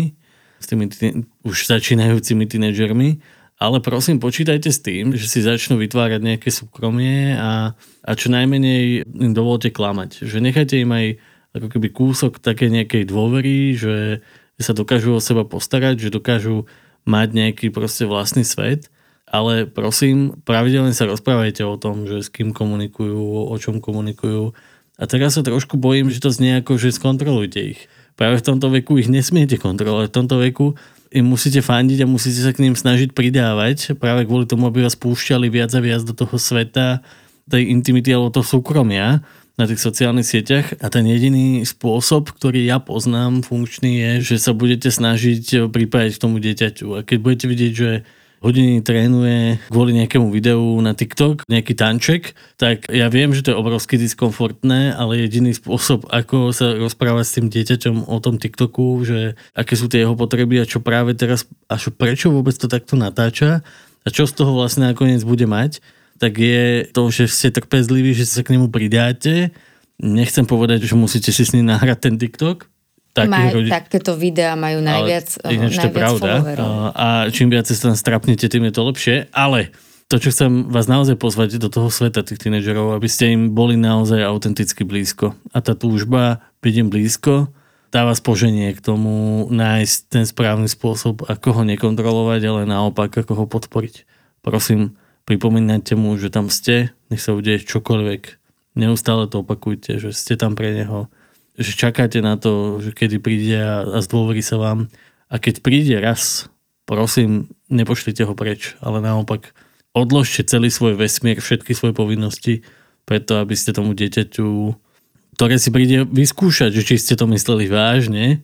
s tými tý, už začínajúcimi tínedžermi, ale prosím, počítajte s tým, že si začnú vytvárať nejaké súkromie a, a čo najmenej im dovolte klamať. Že nechajte im aj ako keby kúsok také nejakej dôvery, že sa dokážu o seba postarať, že dokážu mať nejaký proste vlastný svet ale prosím, pravidelne sa rozprávajte o tom, že s kým komunikujú, o čom komunikujú. A teraz sa trošku bojím, že to znie ako, že skontrolujte ich. Práve v tomto veku ich nesmiete kontrolovať. V tomto veku im musíte fandiť a musíte sa k ním snažiť pridávať práve kvôli tomu, aby vás púšťali viac a viac do toho sveta, tej intimity alebo toho súkromia na tých sociálnych sieťach a ten jediný spôsob, ktorý ja poznám funkčný je, že sa budete snažiť pripájať k tomu dieťaťu. A keď budete vidieť, že hodiny trénuje kvôli nejakému videu na TikTok, nejaký tanček, tak ja viem, že to je obrovsky diskomfortné, ale jediný spôsob, ako sa rozprávať s tým dieťaťom o tom TikToku, že aké sú tie jeho potreby a čo práve teraz, a čo, prečo vôbec to takto natáča a čo z toho vlastne nakoniec bude mať, tak je to, že ste trpezliví, že sa k nemu pridáte. Nechcem povedať, že musíte si s ním nahrať ten TikTok, Maj, rodi... Takéto videá majú najviac, ale, najviac to pravda. A čím viac sa tam strapnete, tým je to lepšie. Ale to, čo chcem vás naozaj pozvať do toho sveta tých tínedžerov, aby ste im boli naozaj autenticky blízko. A tá túžba byť im blízko dáva spoženie k tomu nájsť ten správny spôsob, ako ho nekontrolovať, ale naopak, ako ho podporiť. Prosím, pripomínajte mu, že tam ste, nech sa udeje čokoľvek. Neustále to opakujte, že ste tam pre neho že čakáte na to, že kedy príde a, a zdôverí sa vám. A keď príde raz, prosím, nepošlite ho preč, ale naopak odložte celý svoj vesmír, všetky svoje povinnosti, preto aby ste tomu dieťaťu, ktoré si príde vyskúšať, že či ste to mysleli vážne,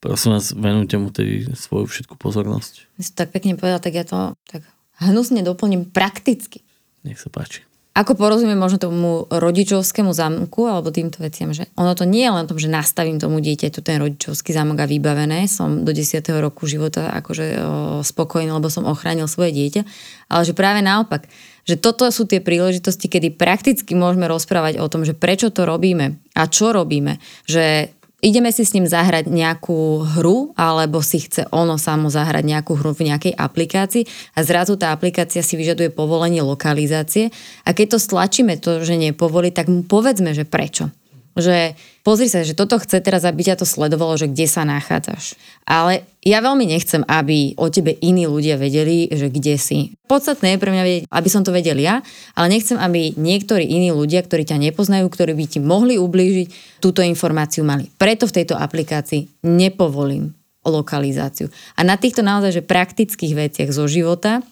prosím vás, venujte mu tej svoju všetku pozornosť. My tak pekne povedal, tak ja to tak hnusne doplním prakticky. Nech sa páči ako porozumiem možno tomu rodičovskému zámku alebo týmto veciam, že ono to nie je len o tom, že nastavím tomu dieťaťu ten rodičovský zámok a vybavené, som do 10. roku života akože o, spokojný, lebo som ochránil svoje dieťa, ale že práve naopak, že toto sú tie príležitosti, kedy prakticky môžeme rozprávať o tom, že prečo to robíme a čo robíme, že ideme si s ním zahrať nejakú hru, alebo si chce ono samo zahrať nejakú hru v nejakej aplikácii a zrazu tá aplikácia si vyžaduje povolenie lokalizácie a keď to stlačíme to, že nepovolí, tak mu povedzme, že prečo že pozri sa, že toto chce teraz, aby ťa to sledovalo, že kde sa nachádzaš. Ale ja veľmi nechcem, aby o tebe iní ľudia vedeli, že kde si. Podstatné je pre mňa vedieť, aby som to vedel ja, ale nechcem, aby niektorí iní ľudia, ktorí ťa nepoznajú, ktorí by ti mohli ublížiť, túto informáciu mali. Preto v tejto aplikácii nepovolím lokalizáciu. A na týchto naozaj že praktických veciach zo života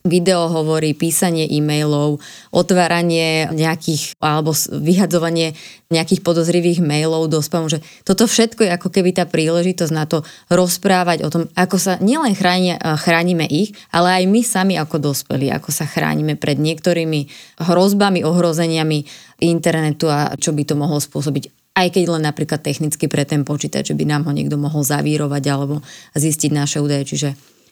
video hovorí, písanie e-mailov, otváranie nejakých alebo vyhadzovanie nejakých podozrivých mailov do spamu, že toto všetko je ako keby tá príležitosť na to rozprávať o tom, ako sa nielen chránia, chránime ich, ale aj my sami ako dospelí, ako sa chránime pred niektorými hrozbami, ohrozeniami internetu a čo by to mohlo spôsobiť aj keď len napríklad technicky pre ten počítač, že by nám ho niekto mohol zavírovať alebo zistiť naše údaje. Čiže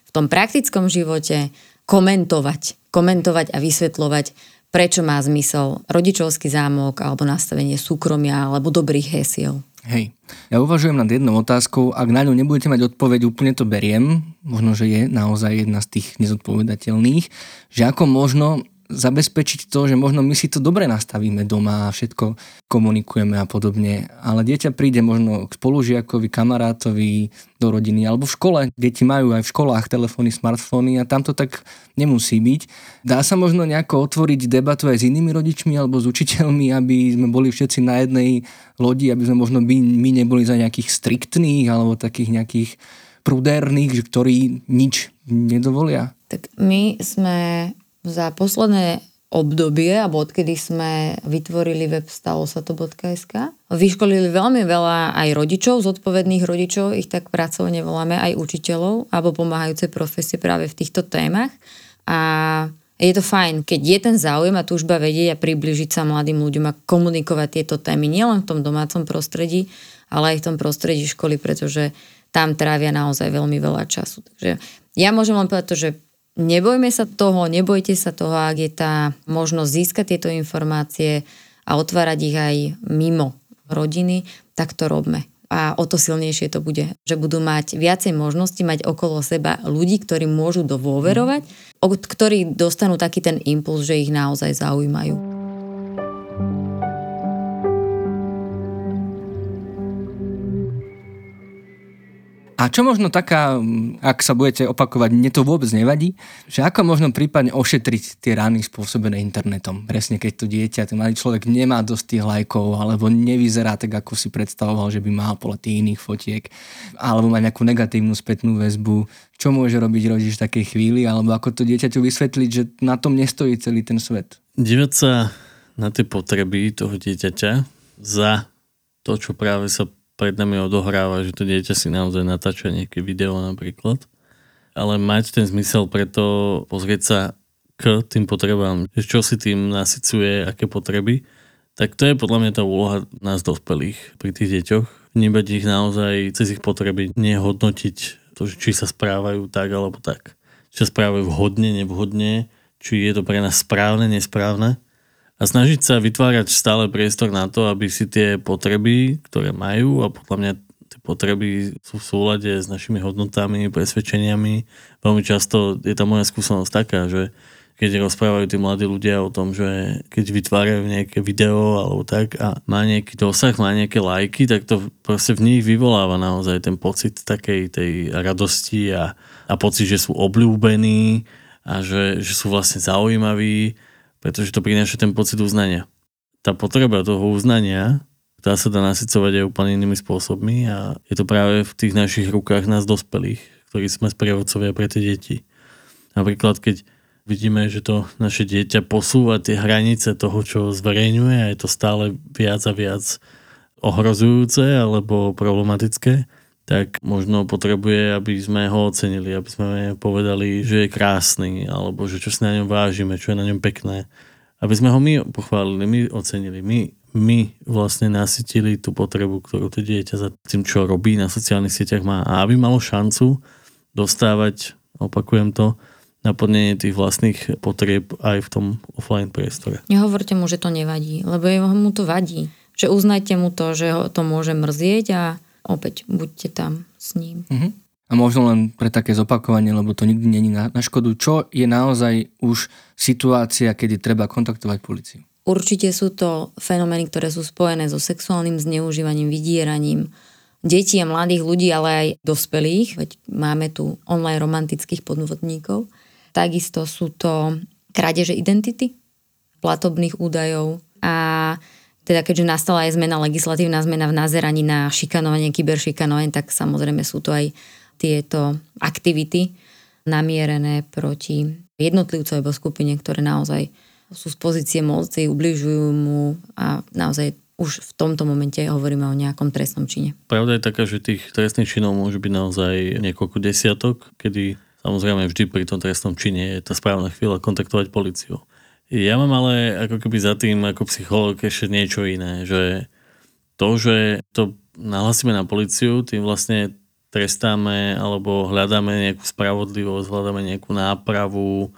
v tom praktickom živote komentovať, komentovať a vysvetľovať, prečo má zmysel rodičovský zámok alebo nastavenie súkromia alebo dobrých hesiel. Hej, ja uvažujem nad jednou otázkou, ak na ňu nebudete mať odpoveď, úplne to beriem, možno, že je naozaj jedna z tých nezodpovedateľných, že ako možno zabezpečiť to, že možno my si to dobre nastavíme doma a všetko komunikujeme a podobne, ale dieťa príde možno k spolužiakovi, kamarátovi do rodiny alebo v škole. Deti majú aj v školách telefóny, smartfóny a tam to tak nemusí byť. Dá sa možno nejako otvoriť debatu aj s inými rodičmi alebo s učiteľmi, aby sme boli všetci na jednej lodi, aby sme možno my, my neboli za nejakých striktných alebo takých nejakých prudérnych, ktorí nič nedovolia? Tak my sme za posledné obdobie, alebo odkedy sme vytvorili web stalosato.sk. Vyškolili veľmi veľa aj rodičov, zodpovedných rodičov, ich tak pracovne voláme, aj učiteľov, alebo pomáhajúce profesie práve v týchto témach. A je to fajn, keď je ten záujem a túžba vedieť a približiť sa mladým ľuďom a komunikovať tieto témy nielen v tom domácom prostredí, ale aj v tom prostredí školy, pretože tam trávia naozaj veľmi veľa času. Takže ja môžem len povedať to, že Nebojme sa toho, nebojte sa toho, ak je tá možnosť získať tieto informácie a otvárať ich aj mimo rodiny, tak to robme. A o to silnejšie to bude, že budú mať viacej možností mať okolo seba ľudí, ktorí môžu dôverovať, ktorí dostanú taký ten impuls, že ich naozaj zaujímajú. A čo možno taká, ak sa budete opakovať, mne to vôbec nevadí, že ako možno prípadne ošetriť tie rány spôsobené internetom? Presne keď to dieťa, ten malý človek nemá dosť tých lajkov, alebo nevyzerá tak, ako si predstavoval, že by mal podľa tých iných fotiek, alebo má nejakú negatívnu spätnú väzbu. Čo môže robiť rodič v takej chvíli, alebo ako to dieťaťu vysvetliť, že na tom nestojí celý ten svet? Dívať sa na tie potreby toho dieťaťa za to, čo práve sa pred nami odohráva, že to dieťa si naozaj natáča nejaké video napríklad. Ale mať ten zmysel preto pozrieť sa k tým potrebám, čo si tým nasycuje, aké potreby, tak to je podľa mňa tá úloha nás dospelých pri tých deťoch. Vnímať ich naozaj cez ich potreby, nehodnotiť to, či sa správajú tak alebo tak. Či sa správajú vhodne, nevhodne, či je to pre nás správne, nesprávne a snažiť sa vytvárať stále priestor na to, aby si tie potreby, ktoré majú a podľa mňa tie potreby sú v súlade s našimi hodnotami, presvedčeniami. Veľmi často je tá moja skúsenosť taká, že keď rozprávajú tí mladí ľudia o tom, že keď vytvárajú nejaké video alebo tak a má nejaký dosah, má nejaké lajky, tak to proste v nich vyvoláva naozaj ten pocit takej tej radosti a, a pocit, že sú obľúbení a že, že sú vlastne zaujímaví pretože to prináša ten pocit uznania. Tá potreba toho uznania, tá sa dá nasycovať aj úplne inými spôsobmi a je to práve v tých našich rukách nás dospelých, ktorí sme sprievodcovia pre tie deti. Napríklad, keď vidíme, že to naše dieťa posúva tie hranice toho, čo zverejňuje a je to stále viac a viac ohrozujúce alebo problematické, tak možno potrebuje, aby sme ho ocenili, aby sme povedali, že je krásny, alebo že čo si na ňom vážime, čo je na ňom pekné. Aby sme ho my pochválili, my ocenili, my, my vlastne nasytili tú potrebu, ktorú to dieťa za tým, čo robí na sociálnych sieťach má. A aby malo šancu dostávať, opakujem to, naplnenie tých vlastných potrieb aj v tom offline priestore. Nehovorte mu, že to nevadí, lebo mu to vadí. Že uznajte mu to, že ho to môže mrzieť a opäť buďte tam s ním. Uh-huh. A možno len pre také zopakovanie, lebo to nikdy není na, na škodu. Čo je naozaj už situácia, kedy treba kontaktovať policiu? Určite sú to fenomény, ktoré sú spojené so sexuálnym zneužívaním, vydieraním detí a mladých ľudí, ale aj dospelých, veď máme tu online romantických podvodníkov. Takisto sú to krádeže identity, platobných údajov a teda keďže nastala aj zmena, legislatívna zmena v nazeraní na šikanovanie, kyberšikanovanie, tak samozrejme sú to aj tieto aktivity namierené proti jednotlivcovi alebo skupine, ktoré naozaj sú z pozície moci, ubližujú mu a naozaj už v tomto momente hovoríme o nejakom trestnom čine. Pravda je taká, že tých trestných činov môže byť naozaj niekoľko desiatok, kedy samozrejme vždy pri tom trestnom čine je tá správna chvíľa kontaktovať policiu. Ja mám ale ako keby za tým ako psychológ ešte niečo iné, že to, že to nahlasíme na policiu, tým vlastne trestáme alebo hľadáme nejakú spravodlivosť, hľadáme nejakú nápravu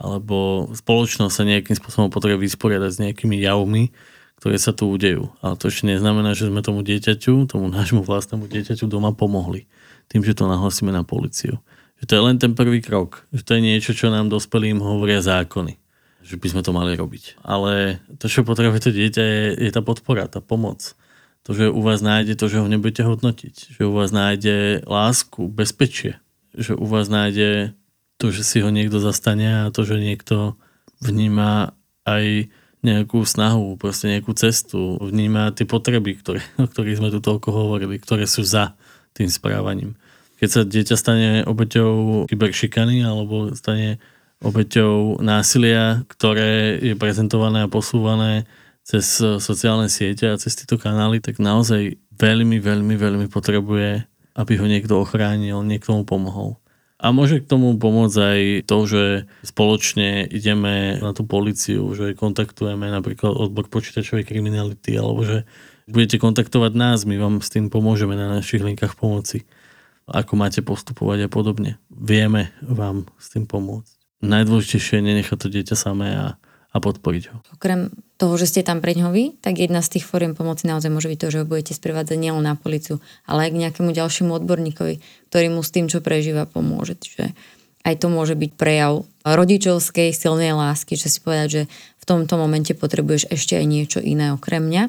alebo spoločnosť sa nejakým spôsobom potrebuje vysporiadať s nejakými javmi, ktoré sa tu udejú. Ale to ešte neznamená, že sme tomu dieťaťu, tomu nášmu vlastnému dieťaťu doma pomohli tým, že to nahlasíme na policiu. Že to je len ten prvý krok. Že to je niečo, čo nám dospelým hovoria zákony že by sme to mali robiť. Ale to, čo potrebuje to dieťa, je, je tá podpora, tá pomoc. To, že u vás nájde to, že ho nebudete hodnotiť. Že u vás nájde lásku, bezpečie. Že u vás nájde to, že si ho niekto zastane a to, že niekto vníma aj nejakú snahu, proste nejakú cestu, vníma tie potreby, ktoré, o ktorých sme tu toľko hovorili, ktoré sú za tým správaním. Keď sa dieťa stane obeťou kyberšikany alebo stane obeťou násilia, ktoré je prezentované a posúvané cez sociálne siete a cez tieto kanály, tak naozaj veľmi, veľmi, veľmi potrebuje, aby ho niekto ochránil, niekto mu pomohol. A môže k tomu pomôcť aj to, že spoločne ideme na tú policiu, že kontaktujeme napríklad odbor počítačovej kriminality, alebo že budete kontaktovať nás, my vám s tým pomôžeme na našich linkách pomoci. Ako máte postupovať a podobne. Vieme vám s tým pomôcť najdôležitejšie je nenechať to dieťa samé a, a podporiť ho. Okrem toho, že ste tam pre ňovi, tak jedna z tých fóriem pomoci naozaj môže byť to, že ho budete sprevádzať nielen na policiu, ale aj k nejakému ďalšiemu odborníkovi, ktorý mu s tým, čo prežíva, pomôže. Čiže aj to môže byť prejav rodičovskej silnej lásky, že si povedať, že v tomto momente potrebuješ ešte aj niečo iné okrem mňa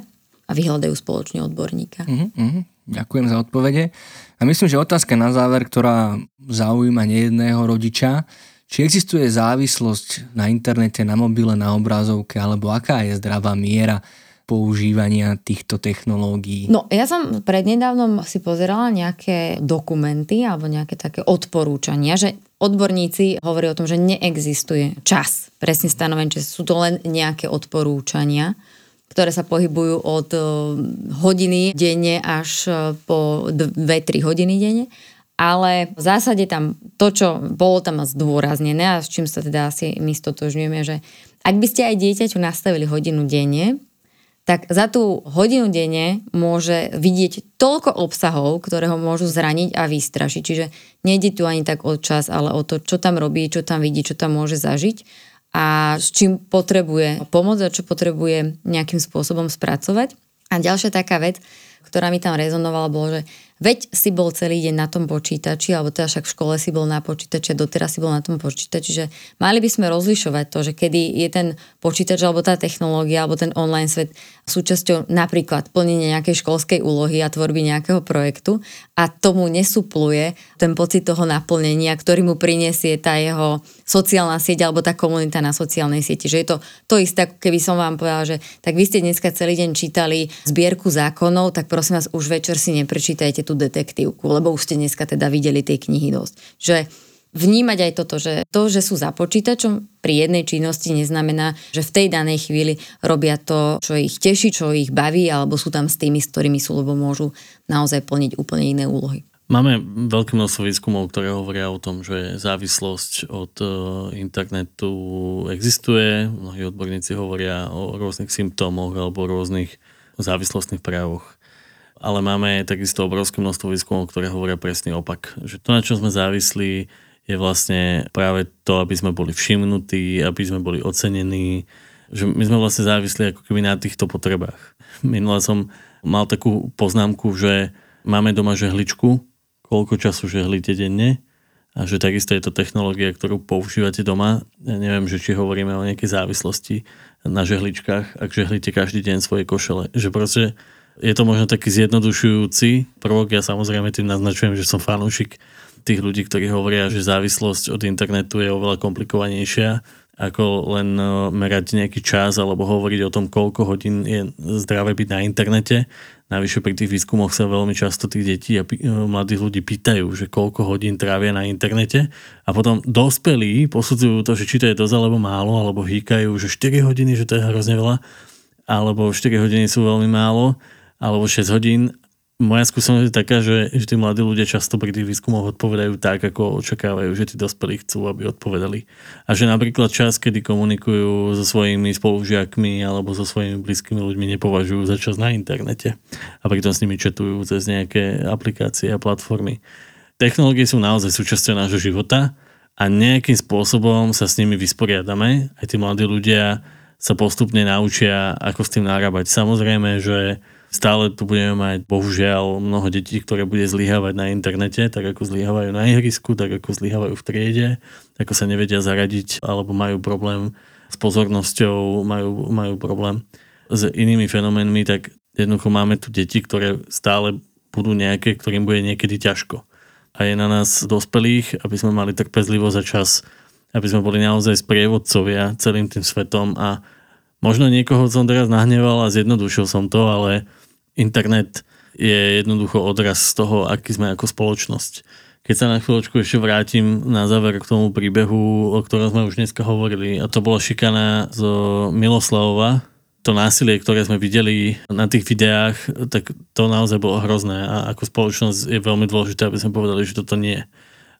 a vyhľadajú spoločne odborníka. Uh-huh, uh-huh. Ďakujem za odpovede. A myslím, že otázka na záver, ktorá zaujíma nejedného rodiča, či existuje závislosť na internete, na mobile, na obrazovke, alebo aká je zdravá miera používania týchto technológií? No, ja som prednedávnom si pozerala nejaké dokumenty alebo nejaké také odporúčania, že odborníci hovorí o tom, že neexistuje čas. Presne stanoven, že sú to len nejaké odporúčania ktoré sa pohybujú od e, hodiny denne až e, po 2-3 hodiny denne. Ale v zásade tam to, čo bolo tam zdôraznené a s čím sa teda asi my stotožňujeme, že ak by ste aj dieťaťu nastavili hodinu denne, tak za tú hodinu denne môže vidieť toľko obsahov, ktoré ho môžu zraniť a vystrašiť. Čiže nejde tu ani tak o čas, ale o to, čo tam robí, čo tam vidí, čo tam môže zažiť a s čím potrebuje pomôcť a čo potrebuje nejakým spôsobom spracovať. A ďalšia taká vec, ktorá mi tam rezonovala, bolo, že Veď si bol celý deň na tom počítači, alebo teda však v škole si bol na počítači a doteraz si bol na tom počítači, že mali by sme rozlišovať to, že kedy je ten počítač alebo tá technológia alebo ten online svet súčasťou napríklad plnenia nejakej školskej úlohy a tvorby nejakého projektu a tomu nesupluje ten pocit toho naplnenia, ktorý mu prinesie tá jeho sociálna sieť alebo tá komunita na sociálnej sieti. Že je to to isté, ako keby som vám povedala, že tak vy ste dneska celý deň čítali zbierku zákonov, tak prosím vás, už večer si neprečítajte tú detektívku, lebo už ste dneska teda videli tej knihy dosť. Že vnímať aj toto, že to, že sú za počítačom pri jednej činnosti neznamená, že v tej danej chvíli robia to, čo ich teší, čo ich baví, alebo sú tam s tými, s ktorými sú, lebo môžu naozaj plniť úplne iné úlohy. Máme veľké množstvo výskumov, ktoré hovoria o tom, že závislosť od e, internetu existuje. Mnohí odborníci hovoria o rôznych symptómoch alebo rôznych závislostných prejavoch ale máme takisto obrovské množstvo výskumov, ktoré hovoria presný opak. Že to, na čo sme závislí, je vlastne práve to, aby sme boli všimnutí, aby sme boli ocenení, že my sme vlastne závislí ako keby na týchto potrebách. Minule som mal takú poznámku, že máme doma žehličku, koľko času žehlíte denne a že takisto je to technológia, ktorú používate doma. Ja neviem, že či hovoríme o nejakej závislosti na žehličkách, ak žehlíte každý deň svoje košele. Že proste je to možno taký zjednodušujúci prvok. Ja samozrejme tým naznačujem, že som fanúšik tých ľudí, ktorí hovoria, že závislosť od internetu je oveľa komplikovanejšia ako len e, merať nejaký čas alebo hovoriť o tom, koľko hodín je zdravé byť na internete. Navyše pri tých výskumoch sa veľmi často tých detí a e, mladých ľudí pýtajú, že koľko hodín trávia na internete a potom dospelí posudzujú to, že či to je dosť alebo málo, alebo hýkajú, že 4 hodiny, že to je hrozne veľa, alebo 4 hodiny sú veľmi málo alebo 6 hodín. Moja skúsenosť je taká, že, že tí mladí ľudia často pri tých výskumoch odpovedajú tak, ako očakávajú, že tí dospelí chcú, aby odpovedali. A že napríklad čas, kedy komunikujú so svojimi spolužiakmi alebo so svojimi blízkymi ľuďmi, nepovažujú za čas na internete. A pritom s nimi četujú cez nejaké aplikácie a platformy. Technológie sú naozaj súčasťou nášho života a nejakým spôsobom sa s nimi vysporiadame. Aj tí mladí ľudia sa postupne naučia, ako s tým narábať. Samozrejme, že Stále tu budeme mať bohužiaľ mnoho detí, ktoré bude zlyhávať na internete, tak ako zlyhávajú na ihrisku, tak ako zlyhávajú v triede, ako sa nevedia zaradiť alebo majú problém s pozornosťou, majú, majú problém s inými fenoménmi, tak jednoducho máme tu deti, ktoré stále budú nejaké, ktorým bude niekedy ťažko. A je na nás dospelých, aby sme mali trpezlivosť a čas, aby sme boli naozaj sprievodcovia celým tým svetom a možno niekoho som teraz nahneval a zjednodušil som to, ale internet je jednoducho odraz z toho, aký sme ako spoločnosť. Keď sa na chvíľočku ešte vrátim na záver k tomu príbehu, o ktorom sme už dneska hovorili, a to bola šikana z Miloslavova, to násilie, ktoré sme videli na tých videách, tak to naozaj bolo hrozné a ako spoločnosť je veľmi dôležité, aby sme povedali, že toto nie.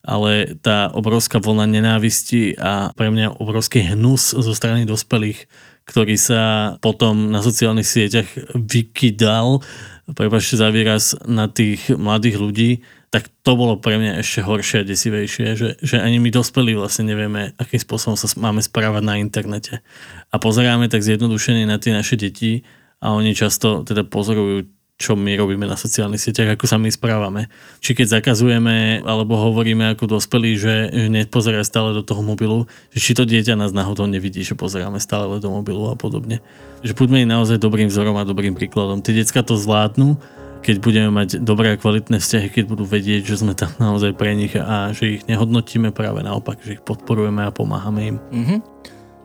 Ale tá obrovská vlna nenávisti a pre mňa obrovský hnus zo strany dospelých ktorý sa potom na sociálnych sieťach vykydal, prepašte za výraz, na tých mladých ľudí, tak to bolo pre mňa ešte horšie a desivejšie, že, že ani my dospelí vlastne nevieme, akým spôsobom sa máme správať na internete. A pozeráme tak zjednodušene na tie naše deti a oni často teda pozorujú čo my robíme na sociálnych sieťach, ako sa my správame. Či keď zakazujeme alebo hovoríme ako dospelí, že, nepozeraj stále do toho mobilu, že či to dieťa nás náhodou nevidí, že pozeráme stále do mobilu a podobne. Že buďme naozaj dobrým vzorom a dobrým príkladom. Tie decka to zvládnu, keď budeme mať dobré a kvalitné vzťahy, keď budú vedieť, že sme tam naozaj pre nich a že ich nehodnotíme práve naopak, že ich podporujeme a pomáhame im. Mm-hmm.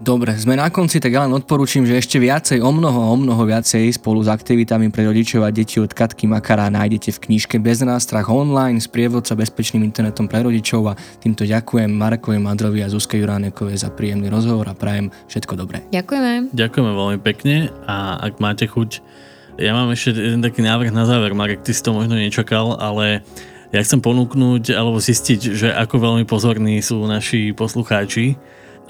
Dobre, sme na konci, tak ja len odporúčam, že ešte viacej, o mnoho, o mnoho viacej spolu s aktivitami pre rodičov a deti od Katky Makara nájdete v knižke Bez nástrach online s prievodca bezpečným internetom pre rodičov a týmto ďakujem Markovi Madrovi a Zuzke Juránekovej za príjemný rozhovor a prajem všetko dobré. Ďakujeme. Ďakujeme veľmi pekne a ak máte chuť, ja mám ešte jeden taký návrh na záver, Marek, ty si to možno nečakal, ale ja chcem ponúknuť alebo zistiť, že ako veľmi pozorní sú naši poslucháči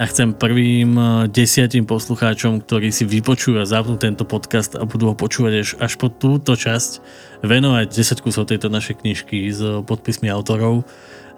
a chcem prvým eh, desiatim poslucháčom, ktorí si vypočujú a zapnú tento podcast a budú ho počúvať až, až po túto časť, venovať 10 kusov tejto našej knižky s podpismi autorov.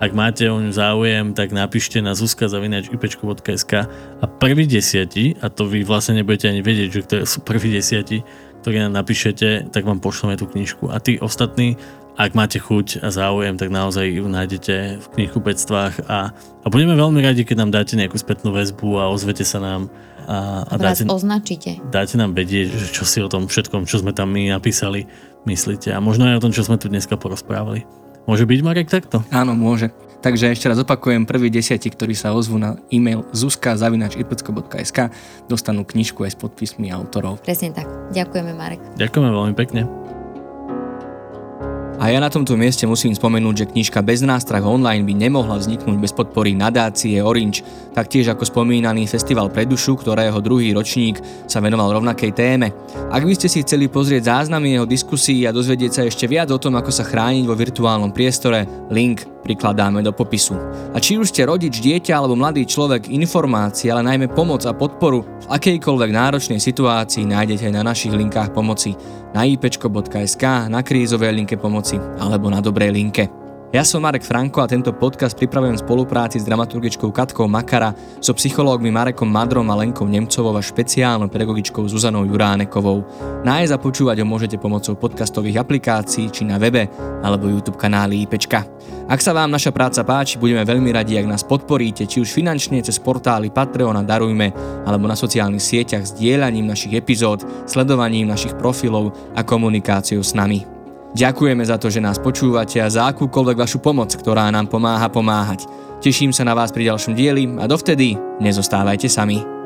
Ak máte o ňu záujem, tak napíšte na zuzka.ipečko.sk a prvý desiati, a to vy vlastne nebudete ani vedieť, že to sú prví desiati, ktorí nám napíšete, tak vám pošleme tú knižku. A tí ostatní ak máte chuť a záujem, tak naozaj ju nájdete v knihkupectvách a, a budeme veľmi radi, keď nám dáte nejakú spätnú väzbu a ozvete sa nám a, a dáte, označíte. dáte nám vedieť, že čo si o tom všetkom, čo sme tam my napísali, myslíte a možno aj o tom, čo sme tu dneska porozprávali. Môže byť, Marek, takto? Áno, môže. Takže ešte raz opakujem, prvý desiati, ktorí sa ozvú na e-mail zuzka.ipecko.sk dostanú knižku aj s podpismi autorov. Presne tak. Ďakujeme, Marek. Ďakujeme veľmi pekne. A ja na tomto mieste musím spomenúť, že knižka Bez nástrach online by nemohla vzniknúť bez podpory nadácie Orange, taktiež ako spomínaný Festival pre dušu, ktorého druhý ročník sa venoval rovnakej téme. Ak by ste si chceli pozrieť záznamy jeho diskusí a dozvedieť sa ešte viac o tom, ako sa chrániť vo virtuálnom priestore, link prikladáme do popisu. A či už ste rodič, dieťa alebo mladý človek, informácie, ale najmä pomoc a podporu v akejkoľvek náročnej situácii nájdete na našich linkách pomoci na ipečko.sk, na krízovej linke pomoci alebo na dobrej linke. Ja som Marek Franko a tento podcast pripravujem v spolupráci s dramaturgičkou Katkou Makara, so psychológmi Marekom Madrom a Lenkou Nemcovou a špeciálnou pedagogičkou Zuzanou Juránekovou. Nájsť a počúvať ho môžete pomocou podcastových aplikácií či na webe alebo YouTube kanáli IPčka. Ak sa vám naša práca páči, budeme veľmi radi, ak nás podporíte, či už finančne cez portály Patreon a Darujme, alebo na sociálnych sieťach s dielaním našich epizód, sledovaním našich profilov a komunikáciou s nami. Ďakujeme za to, že nás počúvate a za akúkoľvek vašu pomoc, ktorá nám pomáha pomáhať. Teším sa na vás pri ďalšom dieli a dovtedy nezostávajte sami.